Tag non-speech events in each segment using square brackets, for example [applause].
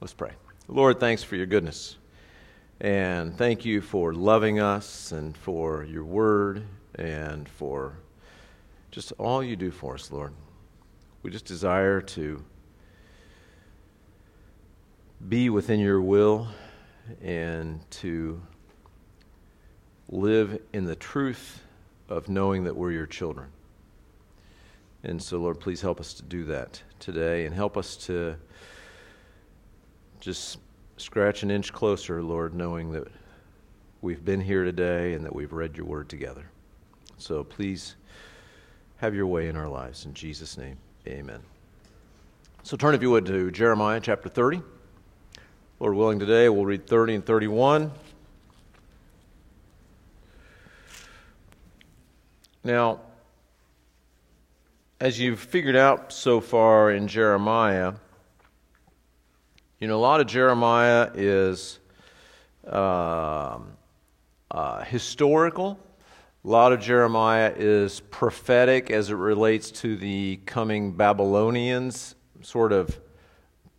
Let's pray. Lord, thanks for your goodness. And thank you for loving us and for your word and for just all you do for us, Lord. We just desire to be within your will and to live in the truth of knowing that we're your children. And so, Lord, please help us to do that today and help us to just scratch an inch closer, Lord, knowing that we've been here today and that we've read your word together. So please have your way in our lives. In Jesus' name, amen. So turn, if you would, to Jeremiah chapter 30. Lord willing, today we'll read 30 and 31. Now, as you've figured out so far in Jeremiah, you know, a lot of Jeremiah is uh, uh, historical. A lot of Jeremiah is prophetic as it relates to the coming Babylonians, sort of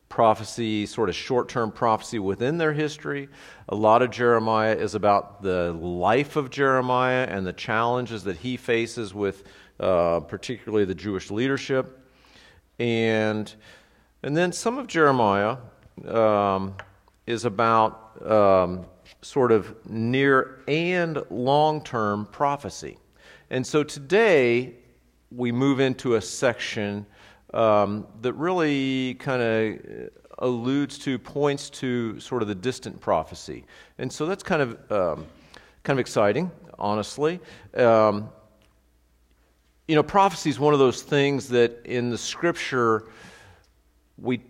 prophecy, sort of short term prophecy within their history. A lot of Jeremiah is about the life of Jeremiah and the challenges that he faces with uh, particularly the Jewish leadership. And, and then some of Jeremiah um, is about um, sort of near and long term prophecy. And so today we move into a section um, that really kind of alludes to, points to sort of the distant prophecy. And so that's kind of, um, kind of exciting, honestly. Um, you know, prophecy is one of those things that in the scripture we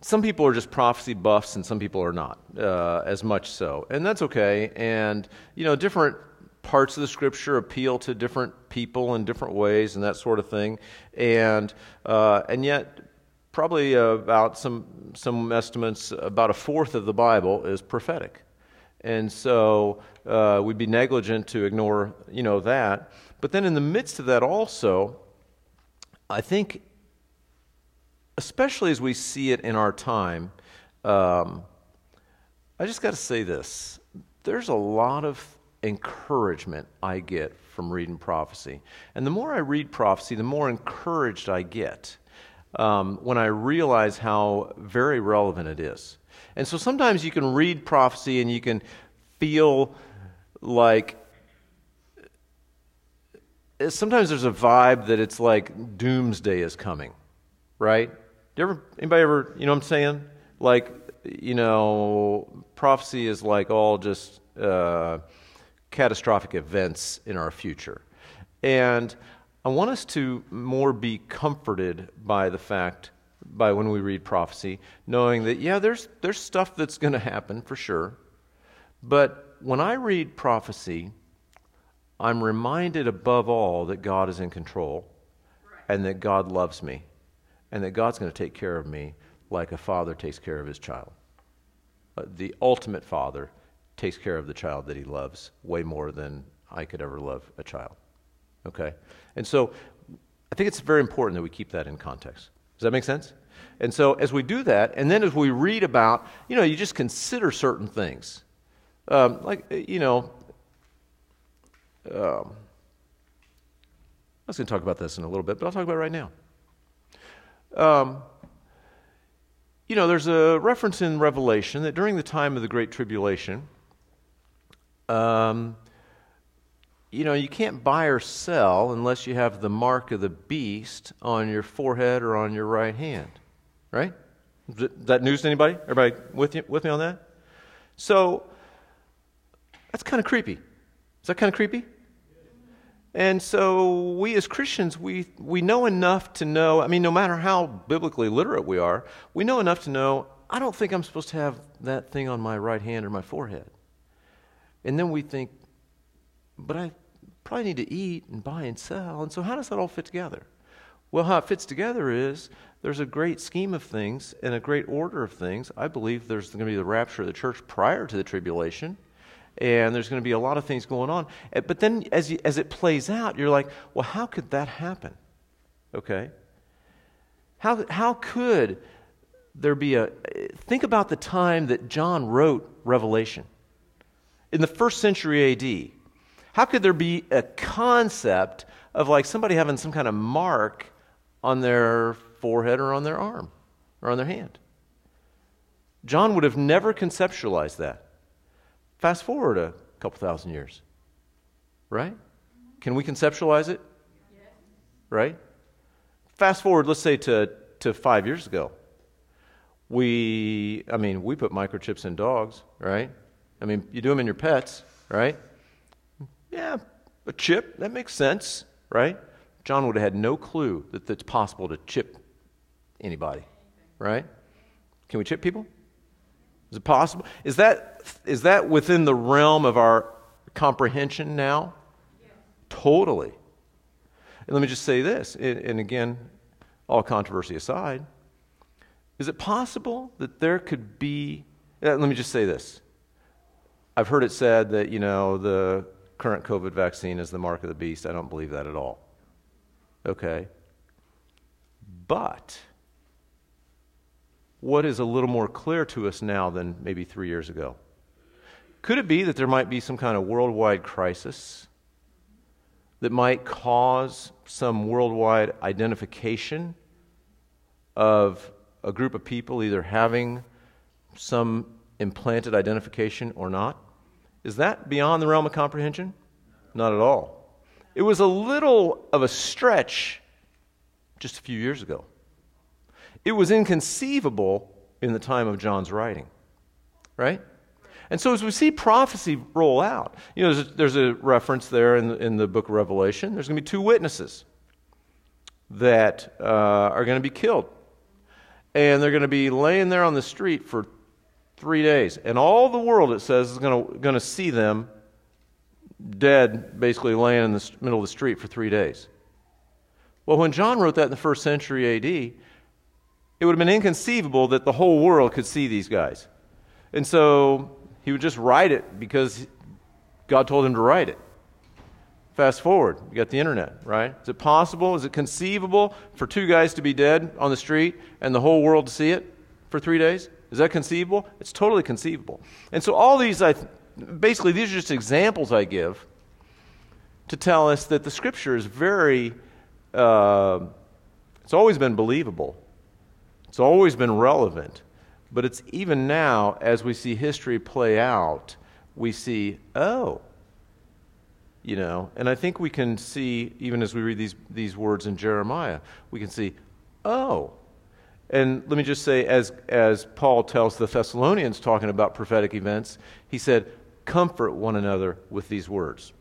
some people are just prophecy buffs and some people are not uh, as much so. And that's okay. And you know different parts of the scripture appeal to different people in different ways and that sort of thing. And uh, and yet probably about some some estimates about a fourth of the bible is prophetic. And so uh, we'd be negligent to ignore you know that. But then in the midst of that, also, I think, especially as we see it in our time, um, I just got to say this. There's a lot of encouragement I get from reading prophecy. And the more I read prophecy, the more encouraged I get um, when I realize how very relevant it is. And so sometimes you can read prophecy and you can feel like sometimes there's a vibe that it's like doomsday is coming, right? Do you ever, anybody ever, you know what I'm saying? Like, you know, prophecy is like all just uh, catastrophic events in our future. And I want us to more be comforted by the fact, by when we read prophecy, knowing that, yeah, there's, there's stuff that's going to happen for sure. But when I read prophecy, I'm reminded above all that God is in control and that God loves me and that God's going to take care of me like a father takes care of his child. Uh, the ultimate father takes care of the child that he loves way more than I could ever love a child. Okay? And so I think it's very important that we keep that in context. Does that make sense? And so as we do that, and then as we read about, you know, you just consider certain things. Um, like, you know, um, I was going to talk about this in a little bit, but I'll talk about it right now. Um, you know, there's a reference in Revelation that during the time of the Great Tribulation, um, you know, you can't buy or sell unless you have the mark of the beast on your forehead or on your right hand, right? Is that news to anybody? Everybody with, you, with me on that? So, that's kind of creepy. Is that kind of creepy? And so we as Christians, we, we know enough to know, I mean, no matter how biblically literate we are, we know enough to know, I don't think I'm supposed to have that thing on my right hand or my forehead. And then we think, but I probably need to eat and buy and sell. And so how does that all fit together? Well, how it fits together is there's a great scheme of things and a great order of things. I believe there's going to be the rapture of the church prior to the tribulation and there's going to be a lot of things going on. Eh, but then as, you, as it plays out, you're like, well, how could that happen? Okay? How, how could there be a. Think about the time that John wrote Revelation. In the first century AD, how could there be a concept of like somebody having some kind of mark on their forehead or on their arm or on their hand? John would have never conceptualized that. Fast forward a couple thousand years, right? Can we conceptualize it? Right? Fast forward, let's say to, to five years ago. We, I mean, we put microchips in dogs, right? I mean, you do them in your pets, right? Yeah, a chip, that makes sense, right? John would have had no clue that it's possible to chip anybody, right? Can we chip people? Is it possible? Is that, is that within the realm of our comprehension now? Totally. And let me just say this, and again, all controversy aside, is it possible that there could be, uh, let me just say this. I've heard it said that, you know, the current COVID vaccine is the mark of the beast. I don't believe that at all. Okay? But what is a little more clear to us now than maybe three years ago? Could it be that there might be some kind of worldwide crisis that might cause some worldwide identification of a group of people either having some implanted identification or not? Is that beyond the realm of comprehension? Not at all. It was a little of a stretch just a few years ago. It was inconceivable in the time of John's writing, right? And so as we see prophecy roll out, you know, there's a, there's a reference there in the, in the book of Revelation. There's going to be two witnesses that uh, are going to be killed. And they're going to be laying there on the street for three days. And all the world, it says, is going to, going to see them dead, basically laying in the middle of the street for three days. Well, when John wrote that in the first century AD, it would have been inconceivable that the whole world could see these guys. And so he would just write it because God told him to write it. Fast forward, you got the internet, right? Is it possible? Is it conceivable for two guys to be dead on the street and the whole world to see it for three days? Is that conceivable? It's totally conceivable. And so, all these, I, basically, these are just examples I give to tell us that the scripture is very, uh, it's always been believable, it's always been relevant. But it's even now, as we see history play out, we see, oh, you know, and I think we can see, even as we read these, these words in Jeremiah, we can see, oh. And let me just say, as, as Paul tells the Thessalonians talking about prophetic events, he said, comfort one another with these words.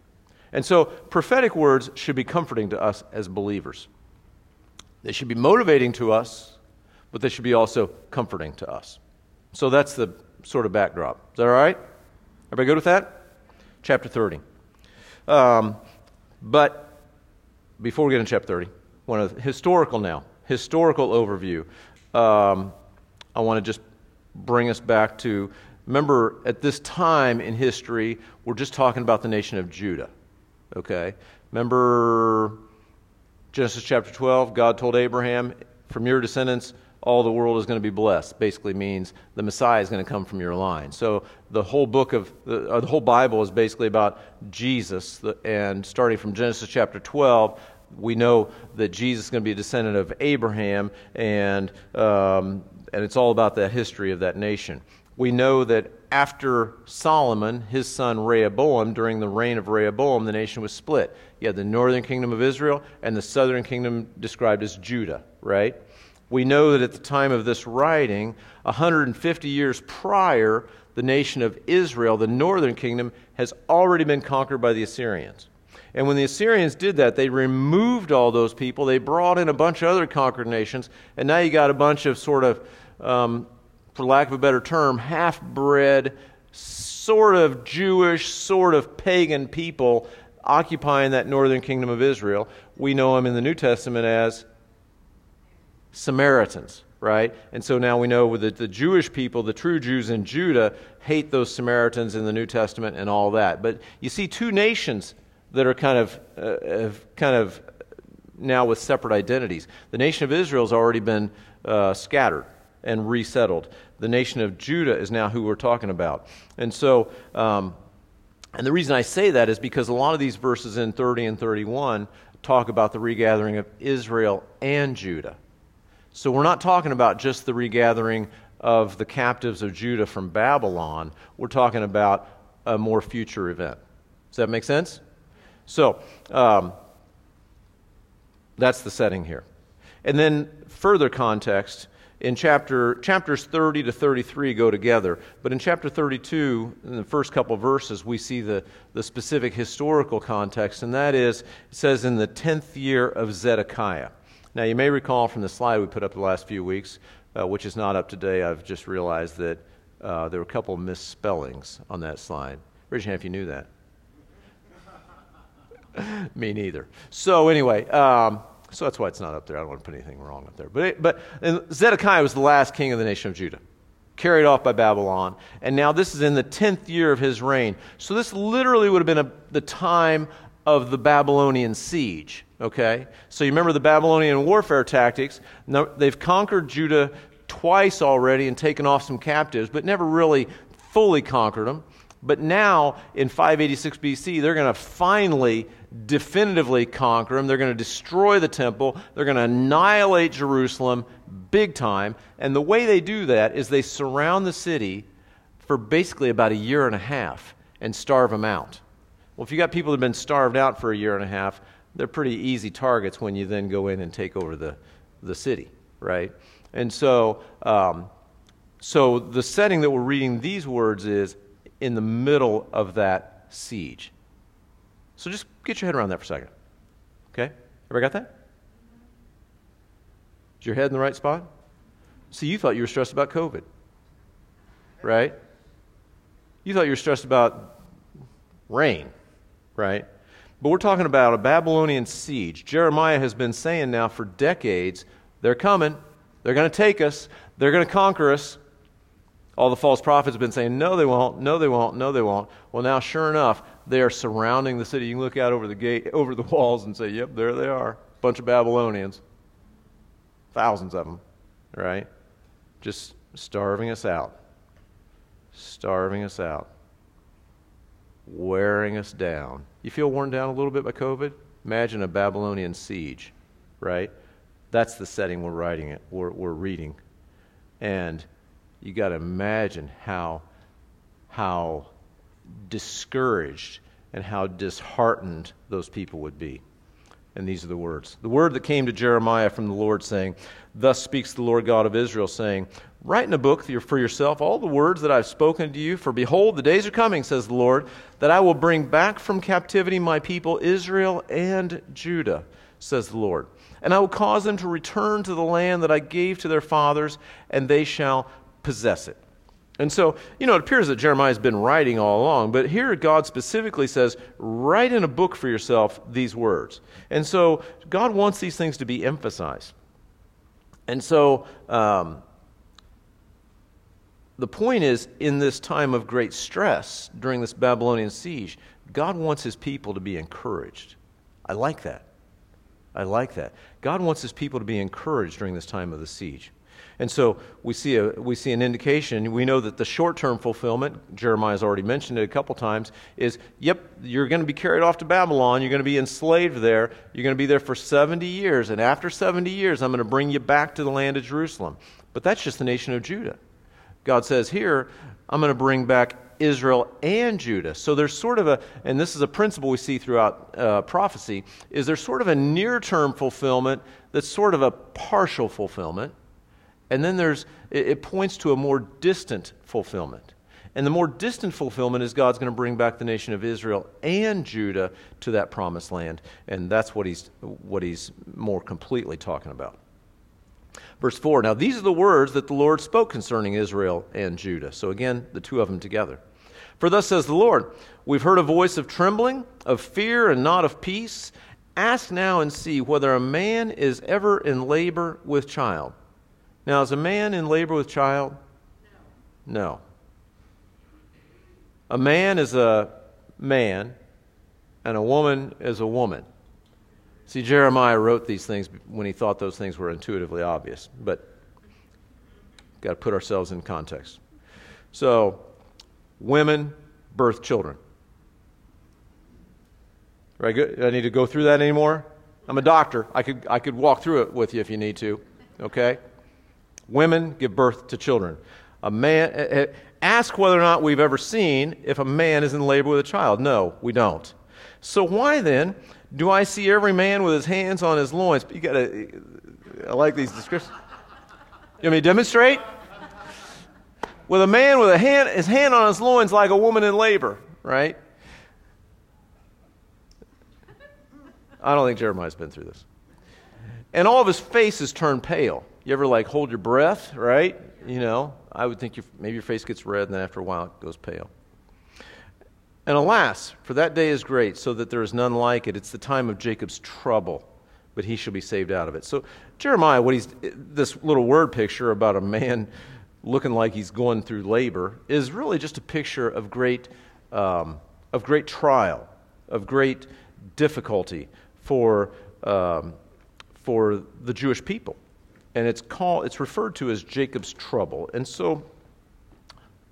And so, prophetic words should be comforting to us as believers. They should be motivating to us but they should be also comforting to us. So that's the sort of backdrop. Is that all right? Everybody good with that? Chapter 30. Um, but before we get into chapter 30, one to historical now, historical overview. Um, I want to just bring us back to remember at this time in history, we're just talking about the nation of Judah. Okay? Remember Genesis chapter 12, God told Abraham, from your descendants, all the world is going to be blessed basically means the Messiah is going to come from your line. So the whole book of the, uh, the whole Bible is basically about Jesus, and starting from Genesis chapter 12, we know that Jesus is going to be a descendant of Abraham, and um, and it's all about the history of that nation. We know that after Solomon, his son Rehoboam, during the reign of Rehoboam, the nation was split. You had the northern kingdom of Israel and the southern kingdom described as Judah, right? We know that at the time of this writing, 150 years prior, the nation of Israel, the northern kingdom, has already been conquered by the Assyrians. And when the Assyrians did that, they removed all those people. They brought in a bunch of other conquered nations. And now you got a bunch of sort of, um, for lack of a better term, half bred, sort of Jewish, sort of pagan people occupying that northern kingdom of Israel. We know them in the New Testament as Samaritans, right? And so now we know that the Jewish people, the true Jews in Judah, hate those Samaritans in the New Testament and all that. But you see two nations that are kind of, uh, kind of now with separate identities. The nation of Israel has already been uh, scattered and resettled. The nation of Judah is now who we're talking about. And so, um, and the reason I say that is because a lot of these verses in 30 and 31 talk about the regathering of Israel and Judah. So we're not talking about just the regathering of the captives of Judah from Babylon. We're talking about a more future event. Does that make sense? So, um, that's the setting here. And then further context in chapter chapters 30 to 33 go together but in chapter 32 in the first couple verses we see the, the specific historical context and that is it says in the 10th year of zedekiah now you may recall from the slide we put up the last few weeks uh, which is not up to date i've just realized that uh, there were a couple misspellings on that slide raise your hand if you knew that [laughs] me neither so anyway um, so that's why it's not up there. I don't want to put anything wrong up there. But, it, but Zedekiah was the last king of the nation of Judah, carried off by Babylon. And now this is in the 10th year of his reign. So this literally would have been a, the time of the Babylonian siege. Okay? So you remember the Babylonian warfare tactics. they've conquered Judah twice already and taken off some captives, but never really fully conquered them. But now, in 586 BC, they're going to finally definitively conquer them. They're going to destroy the temple. They're going to annihilate Jerusalem big time. And the way they do that is they surround the city for basically about a year and a half and starve them out. Well, if you've got people that have been starved out for a year and a half, they're pretty easy targets when you then go in and take over the, the city, right? And so, um, so the setting that we're reading these words is in the middle of that siege. So just get your head around that for a second. Okay? Everybody got that? Is your head in the right spot? See, you thought you were stressed about COVID, right? You thought you were stressed about rain, right? But we're talking about a Babylonian siege. Jeremiah has been saying now for decades they're coming, they're going to take us, they're going to conquer us. All the false prophets have been saying, no, they won't, no, they won't, no, they won't. Well, now, sure enough, they are surrounding the city. You can look out over the gate, [laughs] over the walls, and say, yep, there they are. Bunch of Babylonians. Thousands of them, right? Just starving us out. Starving us out. Wearing us down. You feel worn down a little bit by COVID? Imagine a Babylonian siege, right? That's the setting we're writing it. We're, we're reading. And you got to imagine how, how discouraged and how disheartened those people would be. And these are the words. The word that came to Jeremiah from the Lord, saying, Thus speaks the Lord God of Israel, saying, Write in a book for yourself all the words that I've spoken to you, for behold, the days are coming, says the Lord, that I will bring back from captivity my people Israel and Judah, says the Lord. And I will cause them to return to the land that I gave to their fathers, and they shall possess it. And so, you know, it appears that Jeremiah has been writing all along, but here God specifically says, write in a book for yourself these words. And so, God wants these things to be emphasized. And so, um, the point is, in this time of great stress during this Babylonian siege, God wants his people to be encouraged. I like that. I like that. God wants his people to be encouraged during this time of the siege. And so we see, a, we see an indication. We know that the short term fulfillment, Jeremiah's already mentioned it a couple times, is yep, you're going to be carried off to Babylon. You're going to be enslaved there. You're going to be there for 70 years. And after 70 years, I'm going to bring you back to the land of Jerusalem. But that's just the nation of Judah. God says here, I'm going to bring back Israel and Judah. So there's sort of a, and this is a principle we see throughout uh, prophecy, is there's sort of a near term fulfillment that's sort of a partial fulfillment. And then there's, it, it points to a more distant fulfillment. And the more distant fulfillment is God's going to bring back the nation of Israel and Judah to that promised land. And that's what he's, what he's more completely talking about. Verse 4 Now these are the words that the Lord spoke concerning Israel and Judah. So again, the two of them together. For thus says the Lord We've heard a voice of trembling, of fear, and not of peace. Ask now and see whether a man is ever in labor with child. Now, is a man in labor with child? No. no. A man is a man, and a woman is a woman. See, Jeremiah wrote these things when he thought those things were intuitively obvious, but Got to put ourselves in context. So, women birth children. Right? Good? I need to go through that anymore? I'm a doctor. I could, I could walk through it with you if you need to. Okay? Women give birth to children. A man, ask whether or not we've ever seen if a man is in labor with a child. No, we don't. So why then do I see every man with his hands on his loins? You gotta, I like these descriptions. You want me to demonstrate? With a man with a hand, his hand on his loins like a woman in labor, right? I don't think Jeremiah's been through this. And all of his face is turned pale. You ever like hold your breath, right? You know, I would think your, maybe your face gets red and then after a while it goes pale. And alas, for that day is great, so that there is none like it. It's the time of Jacob's trouble, but he shall be saved out of it. So, Jeremiah, what he's, this little word picture about a man looking like he's going through labor is really just a picture of great, um, of great trial, of great difficulty for, um, for the Jewish people. And it's, called, it's referred to as Jacob's trouble. And so,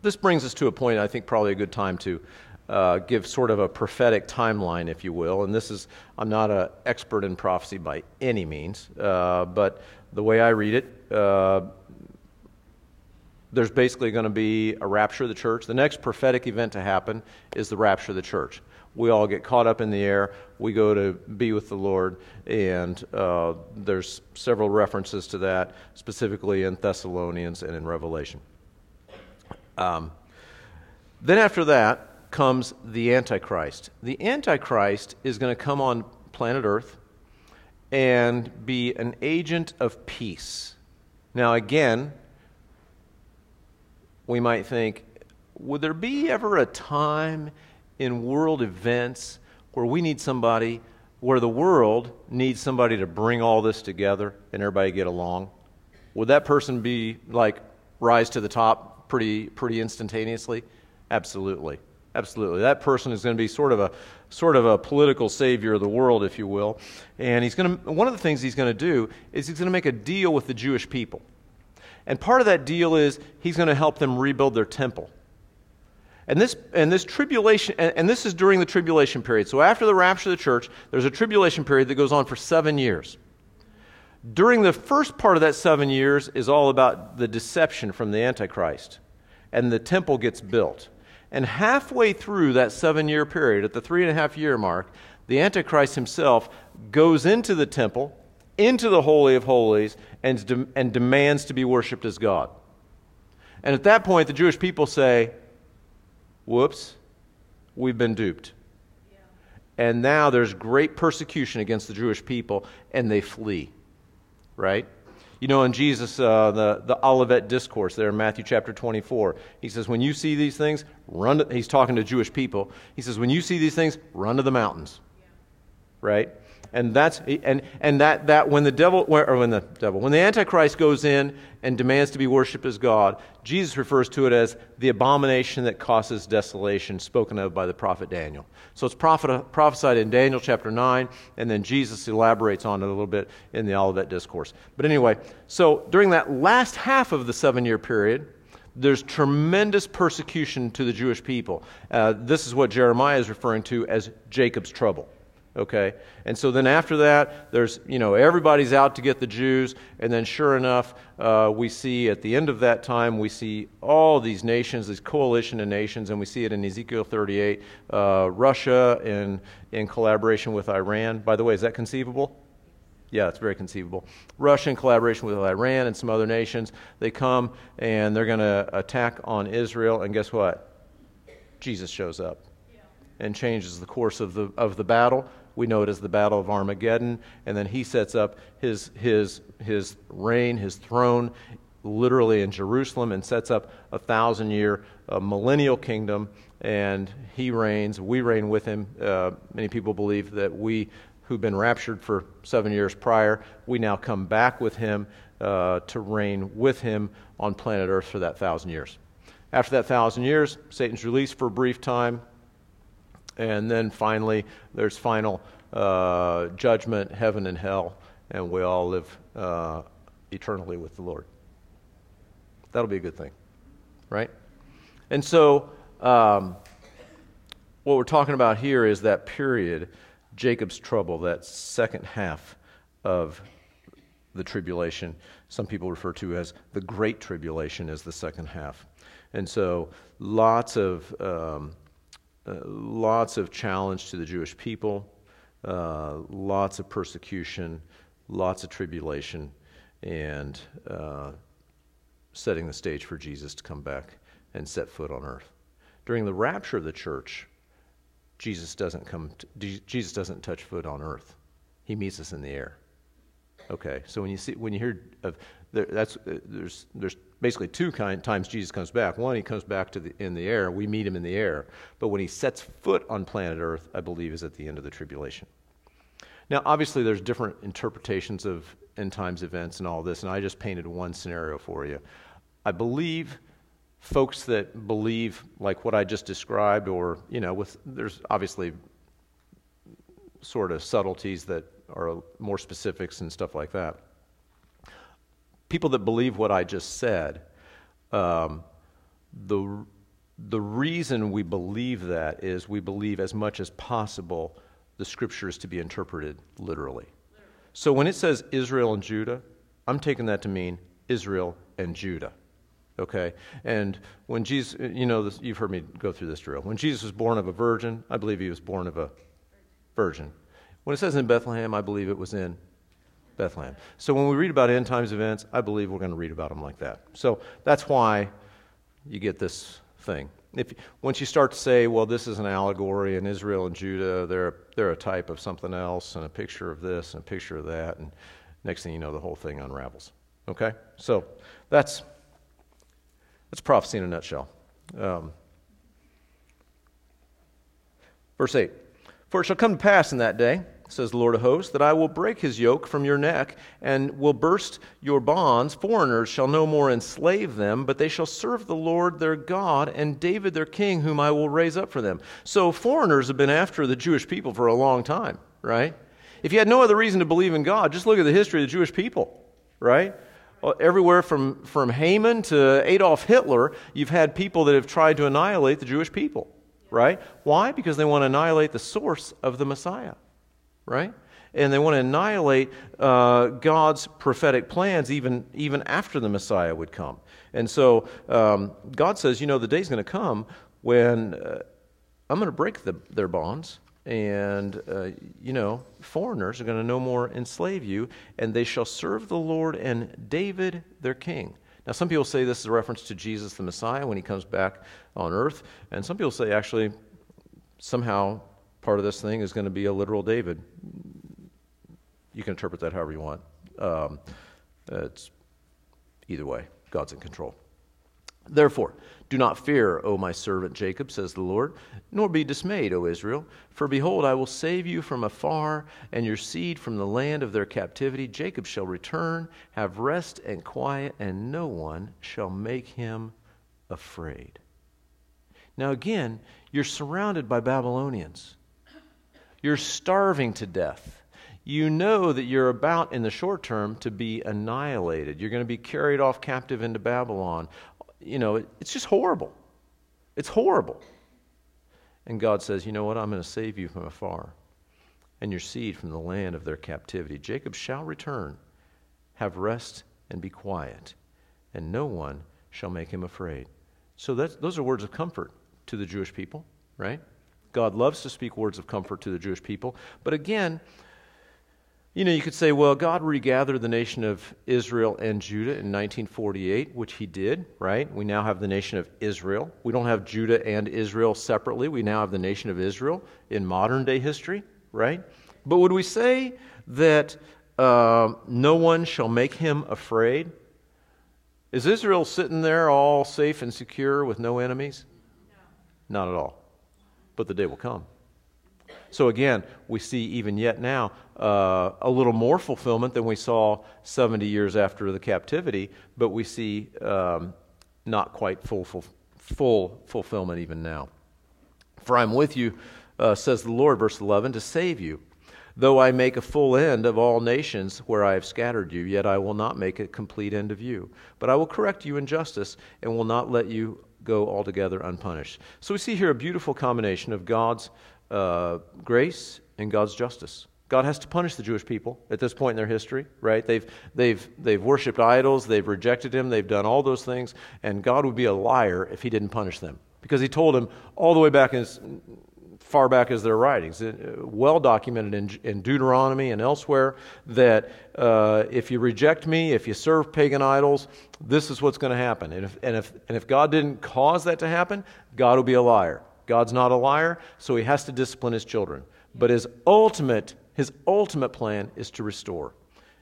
this brings us to a point I think probably a good time to uh, give sort of a prophetic timeline, if you will. And this is, I'm not an expert in prophecy by any means, uh, but the way I read it, uh, there's basically going to be a rapture of the church. The next prophetic event to happen is the rapture of the church. We all get caught up in the air. We go to be with the Lord, and uh, there's several references to that, specifically in Thessalonians and in Revelation. Um, then after that, comes the Antichrist. The Antichrist is going to come on planet Earth and be an agent of peace. Now, again, we might think, would there be ever a time in world events where we need somebody, where the world needs somebody to bring all this together and everybody get along? Would that person be like rise to the top pretty, pretty instantaneously? Absolutely. Absolutely. That person is going to be sort of a sort of a political savior of the world, if you will. And he's going to one of the things he's going to do is he's going to make a deal with the Jewish people. And part of that deal is he's going to help them rebuild their temple. And this, and this tribulation, and, and this is during the tribulation period. So after the rapture of the church, there's a tribulation period that goes on for seven years. During the first part of that seven years is all about the deception from the Antichrist. And the temple gets built. And halfway through that seven year period, at the three and a half year mark, the Antichrist himself goes into the temple, into the Holy of Holies, and, de- and demands to be worshiped as God. And at that point, the Jewish people say, Whoops, we've been duped. And now there's great persecution against the Jewish people, and they flee. Right? You know, in Jesus, uh, the, the Olivet Discourse there in Matthew chapter 24, he says, When you see these things, run to, he's talking to Jewish people. He says, When you see these things, run to the mountains. Yeah. Right? And that's and and that that when the devil or when the devil when the antichrist goes in and demands to be worshipped as god jesus refers to it as the abomination that causes desolation spoken of by the prophet daniel. So it's prophet, prophesied in daniel chapter 9 and then jesus elaborates on it a little bit in the olivet discourse. But anyway so during that last half of the seven year period there's tremendous persecution to the jewish people. Uh, this is what jeremiah is referring to as jacob's trouble okay and so then after that there's you know everybody's out to get the jews and then sure enough uh, we see at the end of that time we see all these nations this coalition of nations and we see it in ezekiel 38 uh, russia in, in collaboration with iran by the way is that conceivable yeah, it's very conceivable. Russia, in collaboration with Iran and some other nations, they come and they're going to attack on Israel. And guess what? Jesus shows up and changes the course of the, of the battle. We know it as the Battle of Armageddon. And then he sets up his, his, his reign, his throne, literally in Jerusalem, and sets up a thousand year uh, millennial kingdom. And he reigns. We reign with him. Uh, many people believe that we, who've been raptured for seven years prior, we now come back with him uh, to reign with him on planet Earth for that thousand years. After that thousand years, Satan's released for a brief time. And then finally, there's final uh, judgment, heaven and hell, and we all live uh, eternally with the Lord. That'll be a good thing, right? And so, um, what we're talking about here is that period, Jacob's trouble, that second half of the tribulation. Some people refer to as the Great Tribulation as the second half. And so, lots of um, uh, lots of challenge to the Jewish people, uh, lots of persecution, lots of tribulation, and uh, setting the stage for Jesus to come back and set foot on earth. During the rapture of the church, Jesus doesn't come. To, Jesus doesn't touch foot on earth. He meets us in the air. Okay, so when you see when you hear of there, that's uh, there's there's basically two kind, times Jesus comes back. One, he comes back to the, in the air. We meet him in the air. But when he sets foot on planet Earth, I believe is at the end of the tribulation. Now, obviously, there's different interpretations of end times events and all this, and I just painted one scenario for you. I believe folks that believe like what I just described, or you know, with there's obviously sort of subtleties that are more specifics and stuff like that. People that believe what I just said, um, the the reason we believe that is we believe as much as possible the scriptures to be interpreted literally. So when it says Israel and Judah, I'm taking that to mean Israel and Judah. Okay? And when Jesus, you know, this, you've heard me go through this drill. When Jesus was born of a virgin, I believe he was born of a virgin. When it says in Bethlehem, I believe it was in Bethlehem. So when we read about end times events, I believe we're going to read about them like that. So that's why you get this thing. If once you start to say, well, this is an allegory, and Israel and Judah, they're they're a type of something else, and a picture of this, and a picture of that, and next thing you know, the whole thing unravels. Okay, so that's that's prophecy in a nutshell. Um, verse eight: For it shall come to pass in that day says the Lord of hosts, that I will break his yoke from your neck and will burst your bonds. Foreigners shall no more enslave them, but they shall serve the Lord their God and David their king, whom I will raise up for them. So foreigners have been after the Jewish people for a long time, right? If you had no other reason to believe in God, just look at the history of the Jewish people, right? Uh, everywhere from, from Haman to Adolf Hitler, you've had people that have tried to annihilate the Jewish people, right? Why? Because they want to annihilate the source of the Messiah right? And they want to annihilate uh, God's prophetic plans even, even after the Messiah would come. And so um, God says, you know, the day's going to come when uh, I'm going to break the, their bonds, and, uh, you know, foreigners are going to no more enslave you, and they shall serve the Lord and David their king. Now, some people say this is a reference to Jesus the Messiah when he comes back on earth, and some people say actually somehow part of this thing is going to be a literal David. You can interpret that however you want. Um, it's either way, God's in control. Therefore, do not fear, O my servant Jacob, says the Lord, nor be dismayed, O Israel. For behold, I will save you from afar, and your seed from the land of their captivity. Jacob shall return, have rest and quiet, and no one shall make him afraid. Now, again, you're surrounded by Babylonians. You're starving to death. You know that you're about, in the short term, to be annihilated. You're going to be carried off captive into Babylon. You know, it's just horrible. It's horrible. And God says, You know what? I'm going to save you from afar and your seed from the land of their captivity. Jacob shall return, have rest, and be quiet, and no one shall make him afraid. So those are words of comfort to the Jewish people, right? God loves to speak words of comfort to the Jewish people. But again, you know, you could say, well, God regathered the nation of Israel and Judah in 1948, which he did, right? We now have the nation of Israel. We don't have Judah and Israel separately. We now have the nation of Israel in modern day history, right? But would we say that uh, no one shall make him afraid? Is Israel sitting there all safe and secure with no enemies? No. Not at all but the day will come. So again, we see even yet now uh, a little more fulfillment than we saw 70 years after the captivity, but we see um, not quite full, full, full fulfillment even now. For I'm with you, uh, says the Lord, verse 11, to save you. Though I make a full end of all nations where I have scattered you, yet I will not make a complete end of you. But I will correct you in justice and will not let you go altogether unpunished. So we see here a beautiful combination of God's uh, grace and God's justice. God has to punish the Jewish people at this point in their history, right? They've, they've, they've worshiped idols, they've rejected Him, they've done all those things, and God would be a liar if He didn't punish them. Because He told them all the way back in his, far back as their writings, uh, well documented in, in, Deuteronomy and elsewhere, that uh, if you reject me, if you serve pagan idols, this is what's going to happen. And if, and, if, and if God didn't cause that to happen, God will be a liar. God's not a liar, so he has to discipline his children. But his ultimate, his ultimate plan is to restore,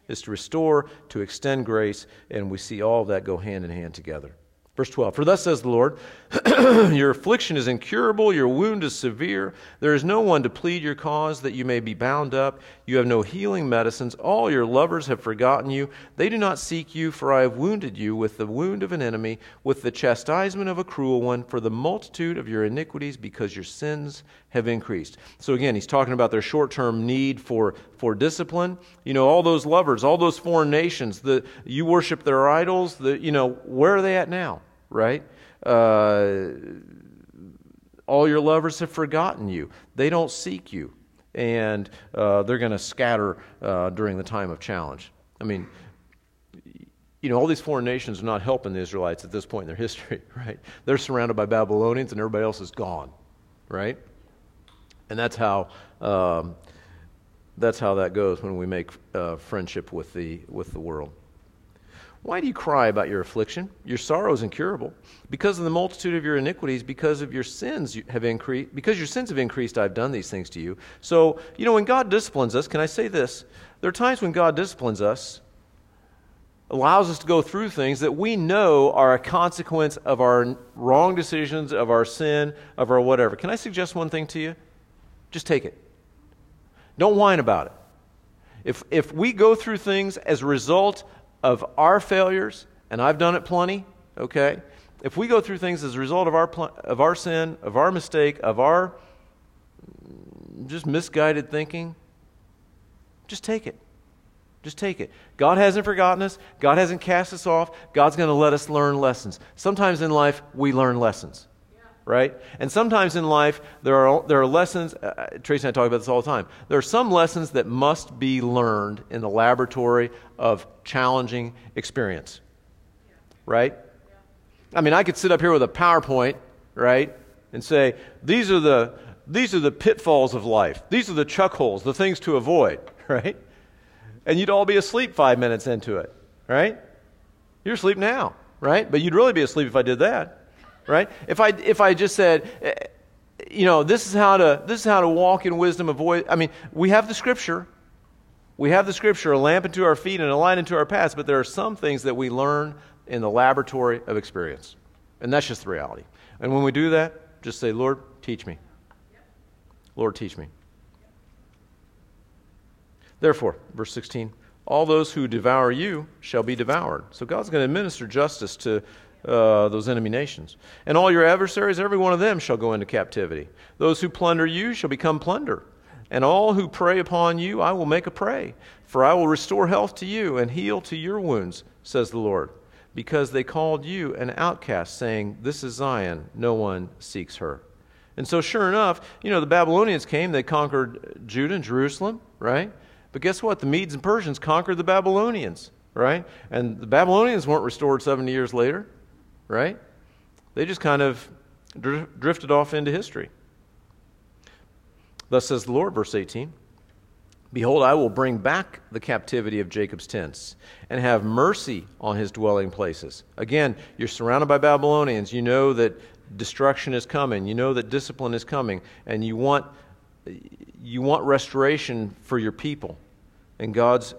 is to restore, to extend grace, and we see all of that go hand in hand together. Verse 12 For thus says the Lord, [clears throat] Your affliction is incurable, your wound is severe. There is no one to plead your cause that you may be bound up. You have no healing medicines. All your lovers have forgotten you. They do not seek you, for I have wounded you with the wound of an enemy, with the chastisement of a cruel one, for the multitude of your iniquities, because your sins have increased. So again, he's talking about their short term need for, for discipline. You know, all those lovers, all those foreign nations, the, you worship their idols, the, you know, where are they at now, right? Uh, all your lovers have forgotten you, they don't seek you, and uh, they're going to scatter uh, during the time of challenge. I mean, you know, all these foreign nations are not helping the Israelites at this point in their history, [laughs] right? They're surrounded by Babylonians and everybody else is gone, right? And that's how, um, that's how that goes when we make uh, friendship with the, with the world. Why do you cry about your affliction? Your sorrow is incurable. Because of the multitude of your iniquities, because of your sins have increased, because your sins have increased, I've done these things to you. So, you know, when God disciplines us, can I say this? There are times when God disciplines us, allows us to go through things that we know are a consequence of our wrong decisions, of our sin, of our whatever. Can I suggest one thing to you? Just take it. Don't whine about it. If, if we go through things as a result of our failures, and I've done it plenty, okay? If we go through things as a result of our, of our sin, of our mistake, of our just misguided thinking, just take it. Just take it. God hasn't forgotten us. God hasn't cast us off. God's going to let us learn lessons. Sometimes in life, we learn lessons right? And sometimes in life, there are, there are lessons, uh, uh, Tracy and I talk about this all the time. There are some lessons that must be learned in the laboratory of challenging experience, right? I mean, I could sit up here with a PowerPoint, right, and say, these are the, these are the pitfalls of life. These are the chuck holes, the things to avoid, [laughs] right? And you'd all be asleep five minutes into it, right? You're asleep now, right? But you'd really be asleep if I did that right? If I, if I just said, eh, you know, this is how to, this is how to walk in wisdom, avoid, I mean, we have the scripture. We have the scripture, a lamp unto our feet and a light unto our paths, but there are some things that we learn in the laboratory of experience. And that's just the reality. And when we do that, just say, Lord, teach me. Lord, teach me. Therefore, verse 16, all those who devour you shall be devoured. So God's going to administer justice to uh, those enemy nations. And all your adversaries, every one of them shall go into captivity. Those who plunder you shall become plunder. And all who prey upon you, I will make a prey. For I will restore health to you and heal to your wounds, says the Lord. Because they called you an outcast, saying, This is Zion, no one seeks her. And so, sure enough, you know, the Babylonians came, they conquered Judah and Jerusalem, right? But guess what? The Medes and Persians conquered the Babylonians, right? And the Babylonians weren't restored 70 years later right? They just kind of drifted off into history. Thus says the Lord, verse 18 Behold, I will bring back the captivity of Jacob's tents and have mercy on his dwelling places. Again, you're surrounded by Babylonians. You know that destruction is coming. You know that discipline is coming. And you want, you want restoration for your people. And God's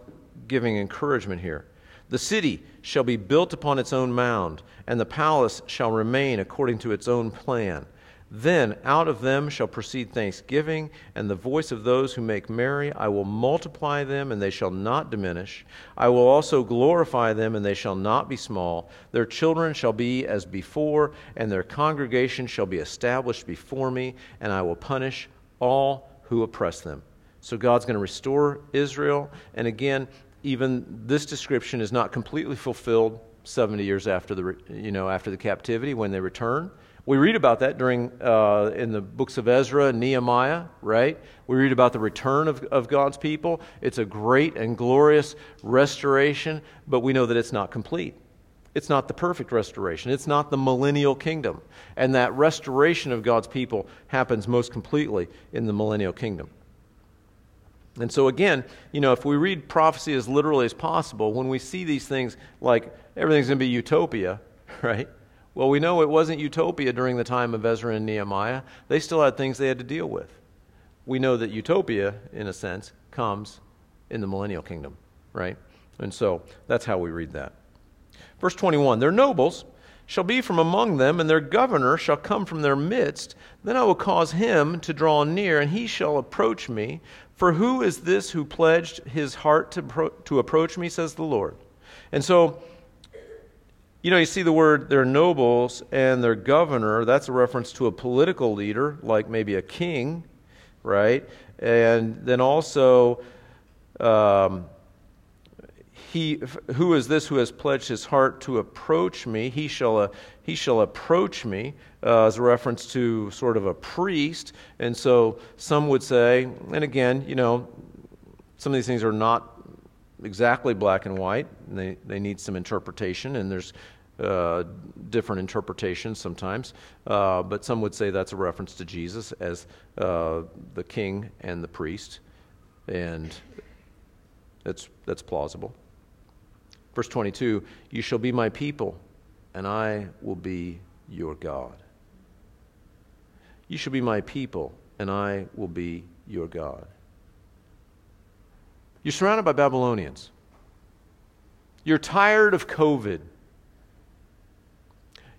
giving encouragement here. The city shall be built upon its own mound, and the palace shall remain according to its own plan. Then out of them shall proceed thanksgiving, and the voice of those who make merry. I will multiply them, and they shall not diminish. I will also glorify them, and they shall not be small. Their children shall be as before, and their congregation shall be established before me, and I will punish all who oppress them. So God's going to restore Israel. And again, even this description is not completely fulfilled 70 years after the, you know, after the captivity when they return. We read about that during uh, in the books of Ezra and Nehemiah, right? We read about the return of, of God's people. It's a great and glorious restoration, but we know that it's not complete. It's not the perfect restoration. It's not the millennial kingdom. And that restoration of God's people happens most completely in the millennial kingdom. And so, again, you know, if we read prophecy as literally as possible, when we see these things like everything's going to be utopia, [laughs] right? Well, we know it wasn't utopia during the time of Ezra and Nehemiah. They still had things they had to deal with. We know that utopia, in a sense, comes in the millennial kingdom, right? And so that's how we read that. Verse 21 Their nobles shall be from among them, and their governor shall come from their midst. Then I will cause him to draw near, and he shall approach me. For who is this who pledged his heart to, pro- to approach me, says the Lord? And so, you know, you see the word their nobles and their governor. That's a reference to a political leader, like maybe a king, right? And then also, um, he, who is this who has pledged his heart to approach me? He shall, uh, he shall approach me, uh, as a reference to sort of a priest. And so some would say, and again, you know, some of these things are not exactly black and white. And they, they need some interpretation, and there's uh, different interpretations sometimes. Uh, but some would say that's a reference to Jesus as uh, the king and the priest. And that's, that's plausible. Verse 22 You shall be my people, and I will be your God. You shall be my people, and I will be your God. You're surrounded by Babylonians. You're tired of COVID.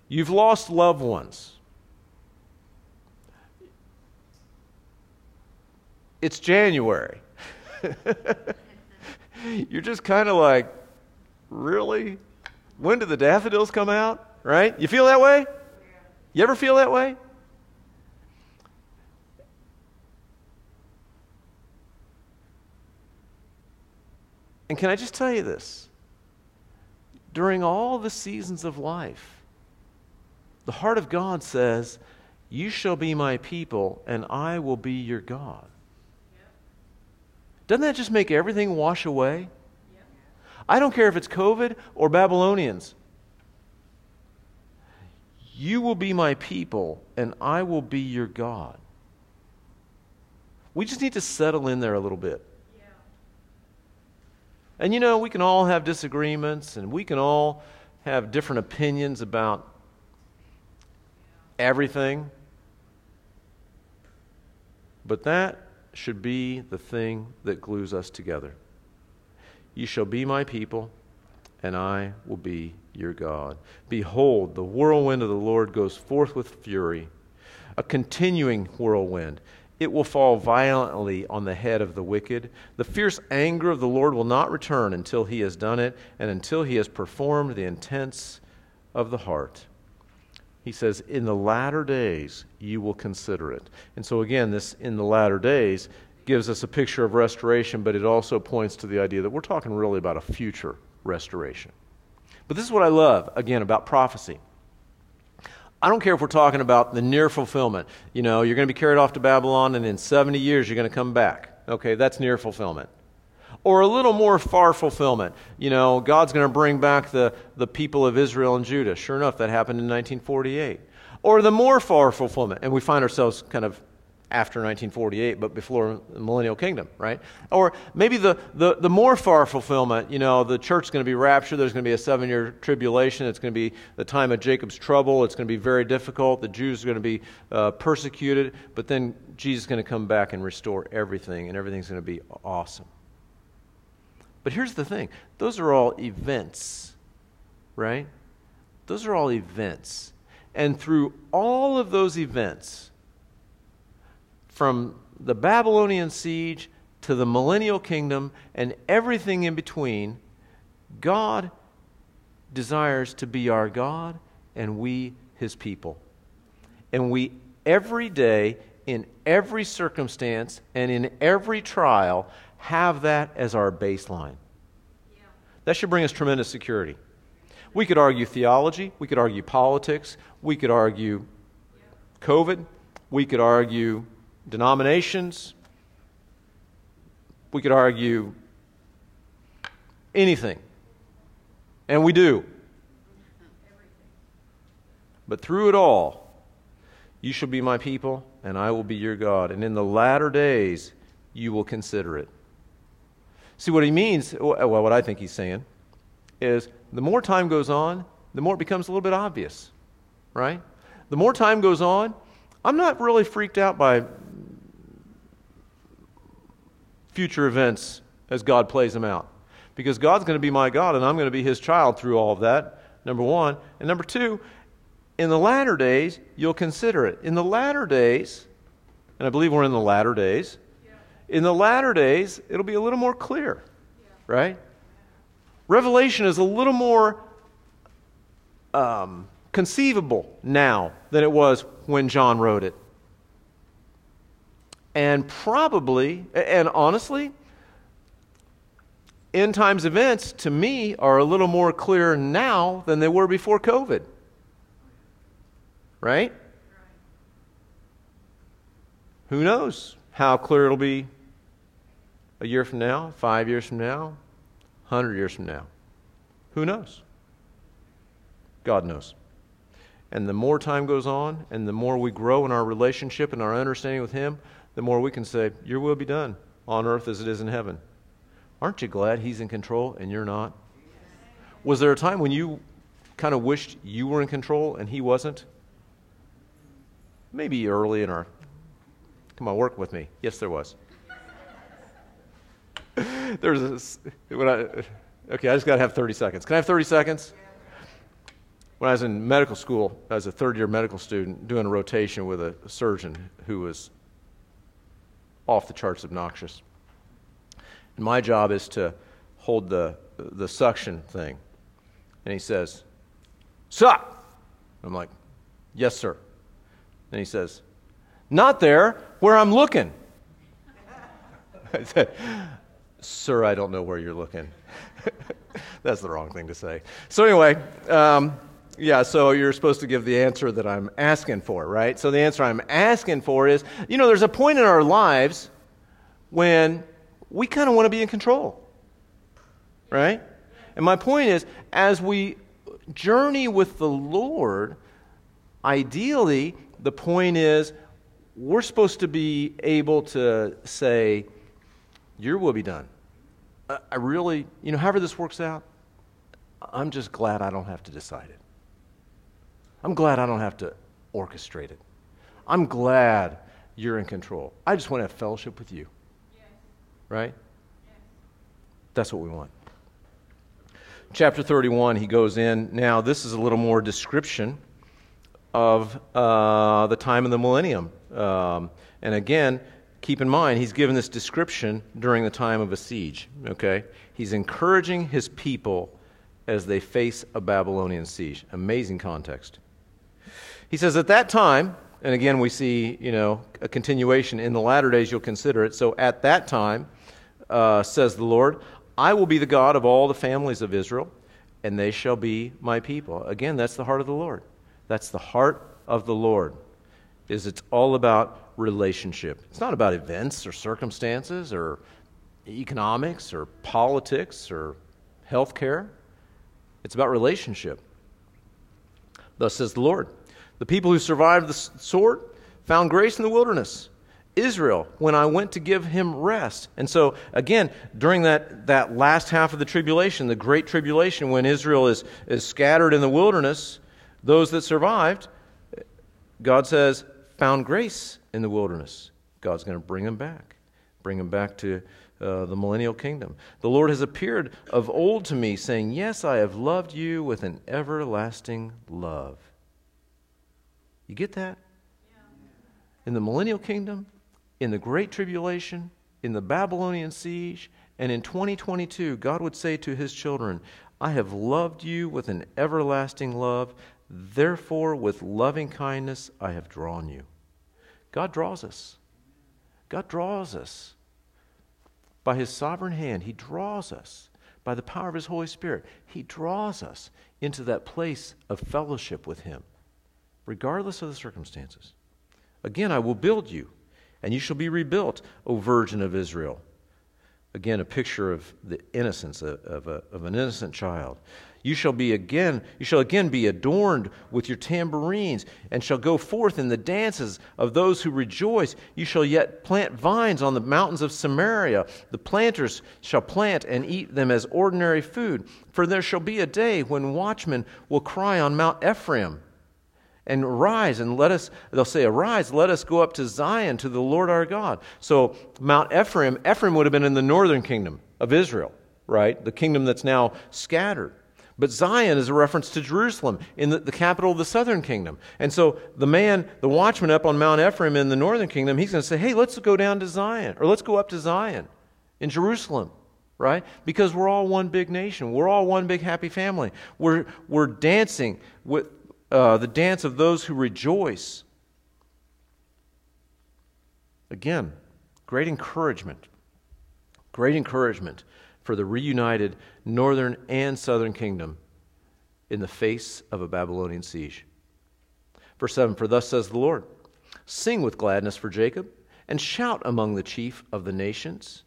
You've lost loved ones. It's January. [laughs] You're just kind of like, Really? When do the daffodils come out? Right? You feel that way? You ever feel that way? And can I just tell you this? During all the seasons of life, the heart of God says, You shall be my people, and I will be your God. Doesn't that just make everything wash away? I don't care if it's COVID or Babylonians. You will be my people, and I will be your God. We just need to settle in there a little bit. Yeah. And you know, we can all have disagreements, and we can all have different opinions about everything. But that should be the thing that glues us together. You shall be my people, and I will be your God. Behold, the whirlwind of the Lord goes forth with fury, a continuing whirlwind. It will fall violently on the head of the wicked. The fierce anger of the Lord will not return until he has done it, and until he has performed the intents of the heart. He says, In the latter days you will consider it. And so, again, this in the latter days gives us a picture of restoration, but it also points to the idea that we're talking really about a future restoration. But this is what I love, again, about prophecy. I don't care if we're talking about the near fulfillment. You know, you're going to be carried off to Babylon, and in 70 years, you're going to come back. Okay, that's near fulfillment. Or a little more far fulfillment. You know, God's going to bring back the, the people of Israel and Judah. Sure enough, that happened in 1948. Or the more far fulfillment, and we find ourselves kind of after 1948, but before the millennial kingdom, right? Or maybe the, the, the more far fulfillment, you know, the church is going to be raptured, there's going to be a seven year tribulation, it's going to be the time of Jacob's trouble, it's going to be very difficult, the Jews are going to be uh, persecuted, but then Jesus is going to come back and restore everything, and everything's going to be awesome. But here's the thing those are all events, right? Those are all events. And through all of those events, from the Babylonian siege to the millennial kingdom and everything in between, God desires to be our God and we his people. And we every day in every circumstance and in every trial, have that as our baseline. That should bring us tremendous security. We could argue theology, we could argue politics, we could argue COVID, we could argue denominations, we could argue anything. And we do. But through it all, you shall be my people, and I will be your God. And in the latter days, you will consider it. See, what he means, well, what I think he's saying, is the more time goes on, the more it becomes a little bit obvious, right? The more time goes on, I'm not really freaked out by future events as God plays them out. Because God's going to be my God and I'm going to be his child through all of that, number one. And number two, in the latter days, you'll consider it. In the latter days, and I believe we're in the latter days, in the latter days, it'll be a little more clear, right? Revelation is a little more um, conceivable now than it was when John wrote it. And probably, and honestly, end times events to me are a little more clear now than they were before COVID. Right? Who knows how clear it'll be a year from now, five years from now, 100 years from now? Who knows? God knows. And the more time goes on and the more we grow in our relationship and our understanding with Him, the more we can say, Your will be done on earth as it is in heaven. Aren't you glad He's in control and you're not? Was there a time when you kind of wished you were in control and He wasn't? Maybe early in our. Come on, work with me. Yes, there was. [laughs] There's this. When I, okay, I just got to have 30 seconds. Can I have 30 seconds? When I was in medical school, as a third year medical student, doing a rotation with a surgeon who was off the charts obnoxious. And my job is to hold the, the suction thing. And he says, Suck! I'm like, Yes, sir. And he says, Not there, where I'm looking. [laughs] I said, Sir, I don't know where you're looking. [laughs] That's the wrong thing to say. So, anyway, um, yeah, so you're supposed to give the answer that I'm asking for, right? So, the answer I'm asking for is you know, there's a point in our lives when we kind of want to be in control. Right? And my point is, as we journey with the Lord, ideally, the point is we're supposed to be able to say, Your will be done. I really, you know, however this works out, I'm just glad I don't have to decide it. I'm glad I don't have to orchestrate it. I'm glad you're in control. I just want to have fellowship with you. Right? That's what we want. Chapter 31, he goes in. Now, this is a little more description of uh, the time of the millennium. Um, and again, keep in mind, he's given this description during the time of a siege. Okay? He's encouraging his people as they face a Babylonian siege. Amazing context. He says, At that time, and again, we see, you know, a continuation. In the latter days, you'll consider it. So at that time, uh, says the Lord, I will be the God of all the families of Israel, and they shall be my people. Again, that's the heart of the Lord. That's the heart of the Lord. Is it's all about relationship. It's not about events or circumstances or economics or politics or healthcare. It's about relationship. Thus says the Lord. The people who survived the sword found grace in the wilderness. Israel when I went to give him rest. And so, again, during that, that last half of the tribulation, the great tribulation, when Israel is, is scattered in the wilderness, those that survived, God says, found grace in the wilderness. God's going to bring them back, bring them back to uh, the millennial kingdom. The Lord has appeared of old to me, saying, Yes, I have loved you with an everlasting love. You get that? In the millennial kingdom, in the Great Tribulation, in the Babylonian siege, and in 2022, God would say to his children, I have loved you with an everlasting love. Therefore, with loving kindness, I have drawn you. God draws us. God draws us. By his sovereign hand, he draws us. By the power of his Holy Spirit, he draws us into that place of fellowship with him, regardless of the circumstances. Again, I will build you, and you shall be rebuilt, O Virgin of Israel. Again, a picture of the innocence of, of, a, of an innocent child. You shall be again, you shall again be adorned with your tambourines, and shall go forth in the dances of those who rejoice. You shall yet plant vines on the mountains of Samaria. The planters shall plant and eat them as ordinary food. For there shall be a day when watchmen will cry on Mount Ephraim and rise and let us they'll say arise let us go up to zion to the lord our god so mount ephraim ephraim would have been in the northern kingdom of israel right the kingdom that's now scattered but Zion is a reference to Jerusalem, in the, the, capital of the southern kingdom. And so the man, the watchman up on Mount Ephraim in the northern kingdom, he's going to say, hey, let's go down to Zion, or let's go up to Zion in Jerusalem, right? Because we're all one big nation. We're all one big happy family. We're, we're dancing with uh, the dance of those who rejoice. Again, great encouragement. Great encouragement for the reunited northern and southern kingdom in the face of a Babylonian siege. Verse 7 For thus says the Lord Sing with gladness for Jacob, and shout among the chief of the nations.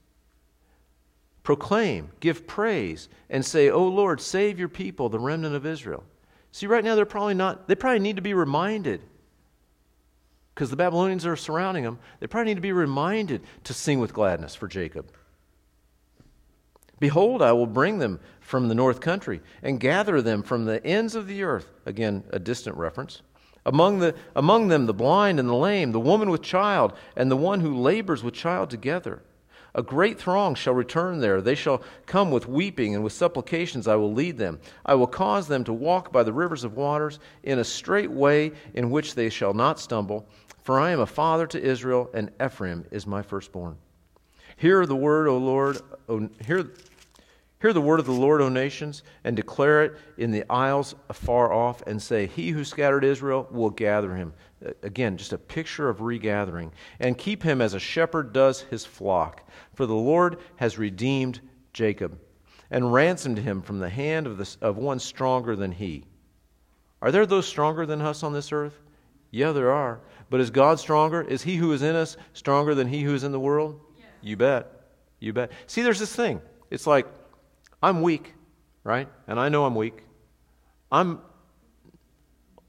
Proclaim, give praise, and say, O Lord, save your people, the remnant of Israel. See, right now they're probably not, they probably need to be reminded because the Babylonians are surrounding them. They probably need to be reminded to sing with gladness for Jacob. Behold, I will bring them from the north country and gather them from the ends of the earth. Again, a distant reference. Among, the, among them, the blind and the lame, the woman with child, and the one who labors with child together. A great throng shall return there. They shall come with weeping, and with supplications I will lead them. I will cause them to walk by the rivers of waters in a straight way in which they shall not stumble. For I am a father to Israel, and Ephraim is my firstborn. Hear the word, O Lord. O, hear, Hear the word of the Lord, O nations, and declare it in the isles afar off, and say, He who scattered Israel will gather him. Again, just a picture of regathering. And keep him as a shepherd does his flock. For the Lord has redeemed Jacob and ransomed him from the hand of, the, of one stronger than he. Are there those stronger than us on this earth? Yeah, there are. But is God stronger? Is he who is in us stronger than he who is in the world? You bet. You bet. See, there's this thing. It's like I'm weak, right? And I know I'm weak. I'm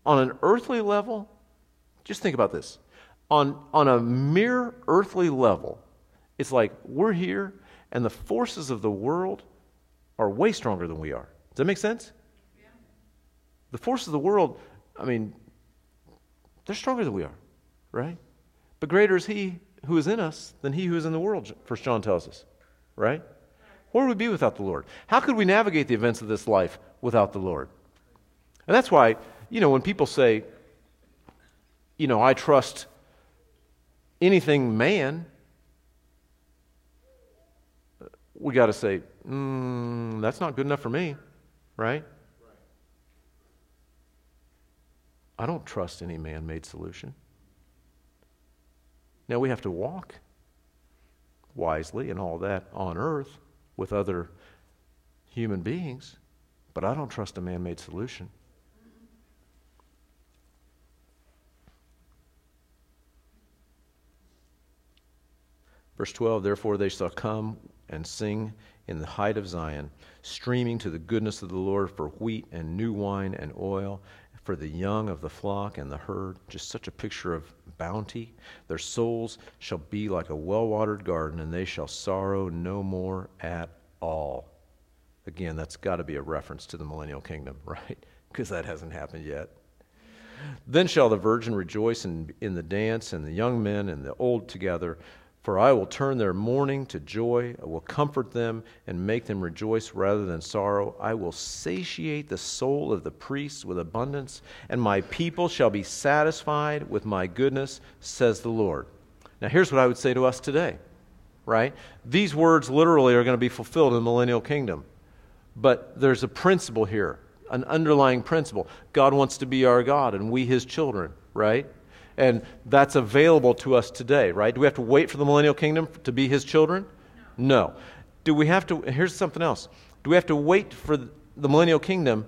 on an earthly level. Just think about this. On, on a mere earthly level, it's like we're here and the forces of the world are way stronger than we are. Does that make sense? Yeah. The forces of the world, I mean, they're stronger than we are, right? But greater is he who is in us than he who is in the world, First John tells us, right? Where would we be without the Lord? How could we navigate the events of this life without the Lord? And that's why, you know, when people say, you know, I trust anything man, we got to say, mm, that's not good enough for me, right? I don't trust any man made solution. Now we have to walk wisely and all that on earth with other human beings, but I don't trust a man made solution. Verse 12 Therefore they shall come and sing in the height of Zion, streaming to the goodness of the Lord for wheat and new wine and oil, for the young of the flock and the herd. Just such a picture of bounty. Their souls shall be like a well watered garden, and they shall sorrow no more at all. Again, that's got to be a reference to the millennial kingdom, [laughs] right? Because that hasn't happened yet. Then shall the virgin rejoice in, in the dance, and the young men and the old together. For I will turn their mourning to joy. I will comfort them and make them rejoice rather than sorrow. I will satiate the soul of the priests with abundance, and my people shall be satisfied with my goodness, says the Lord. Now, here's what I would say to us today, right? These words literally are going to be fulfilled in the millennial kingdom. But there's a principle here, an underlying principle. God wants to be our God, and we his children, right? And that's available to us today, right? Do we have to wait for the millennial kingdom to be his children? No. no. Do we have to, here's something else. Do we have to wait for the millennial kingdom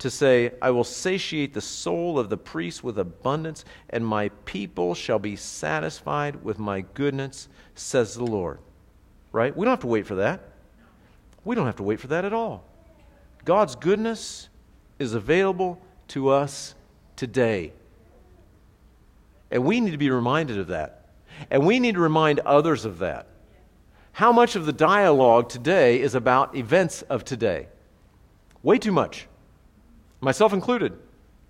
to say, I will satiate the soul of the priest with abundance, and my people shall be satisfied with my goodness, says the Lord? Right? We don't have to wait for that. We don't have to wait for that at all. God's goodness is available to us today. And we need to be reminded of that. And we need to remind others of that. How much of the dialogue today is about events of today? Way too much. Myself included.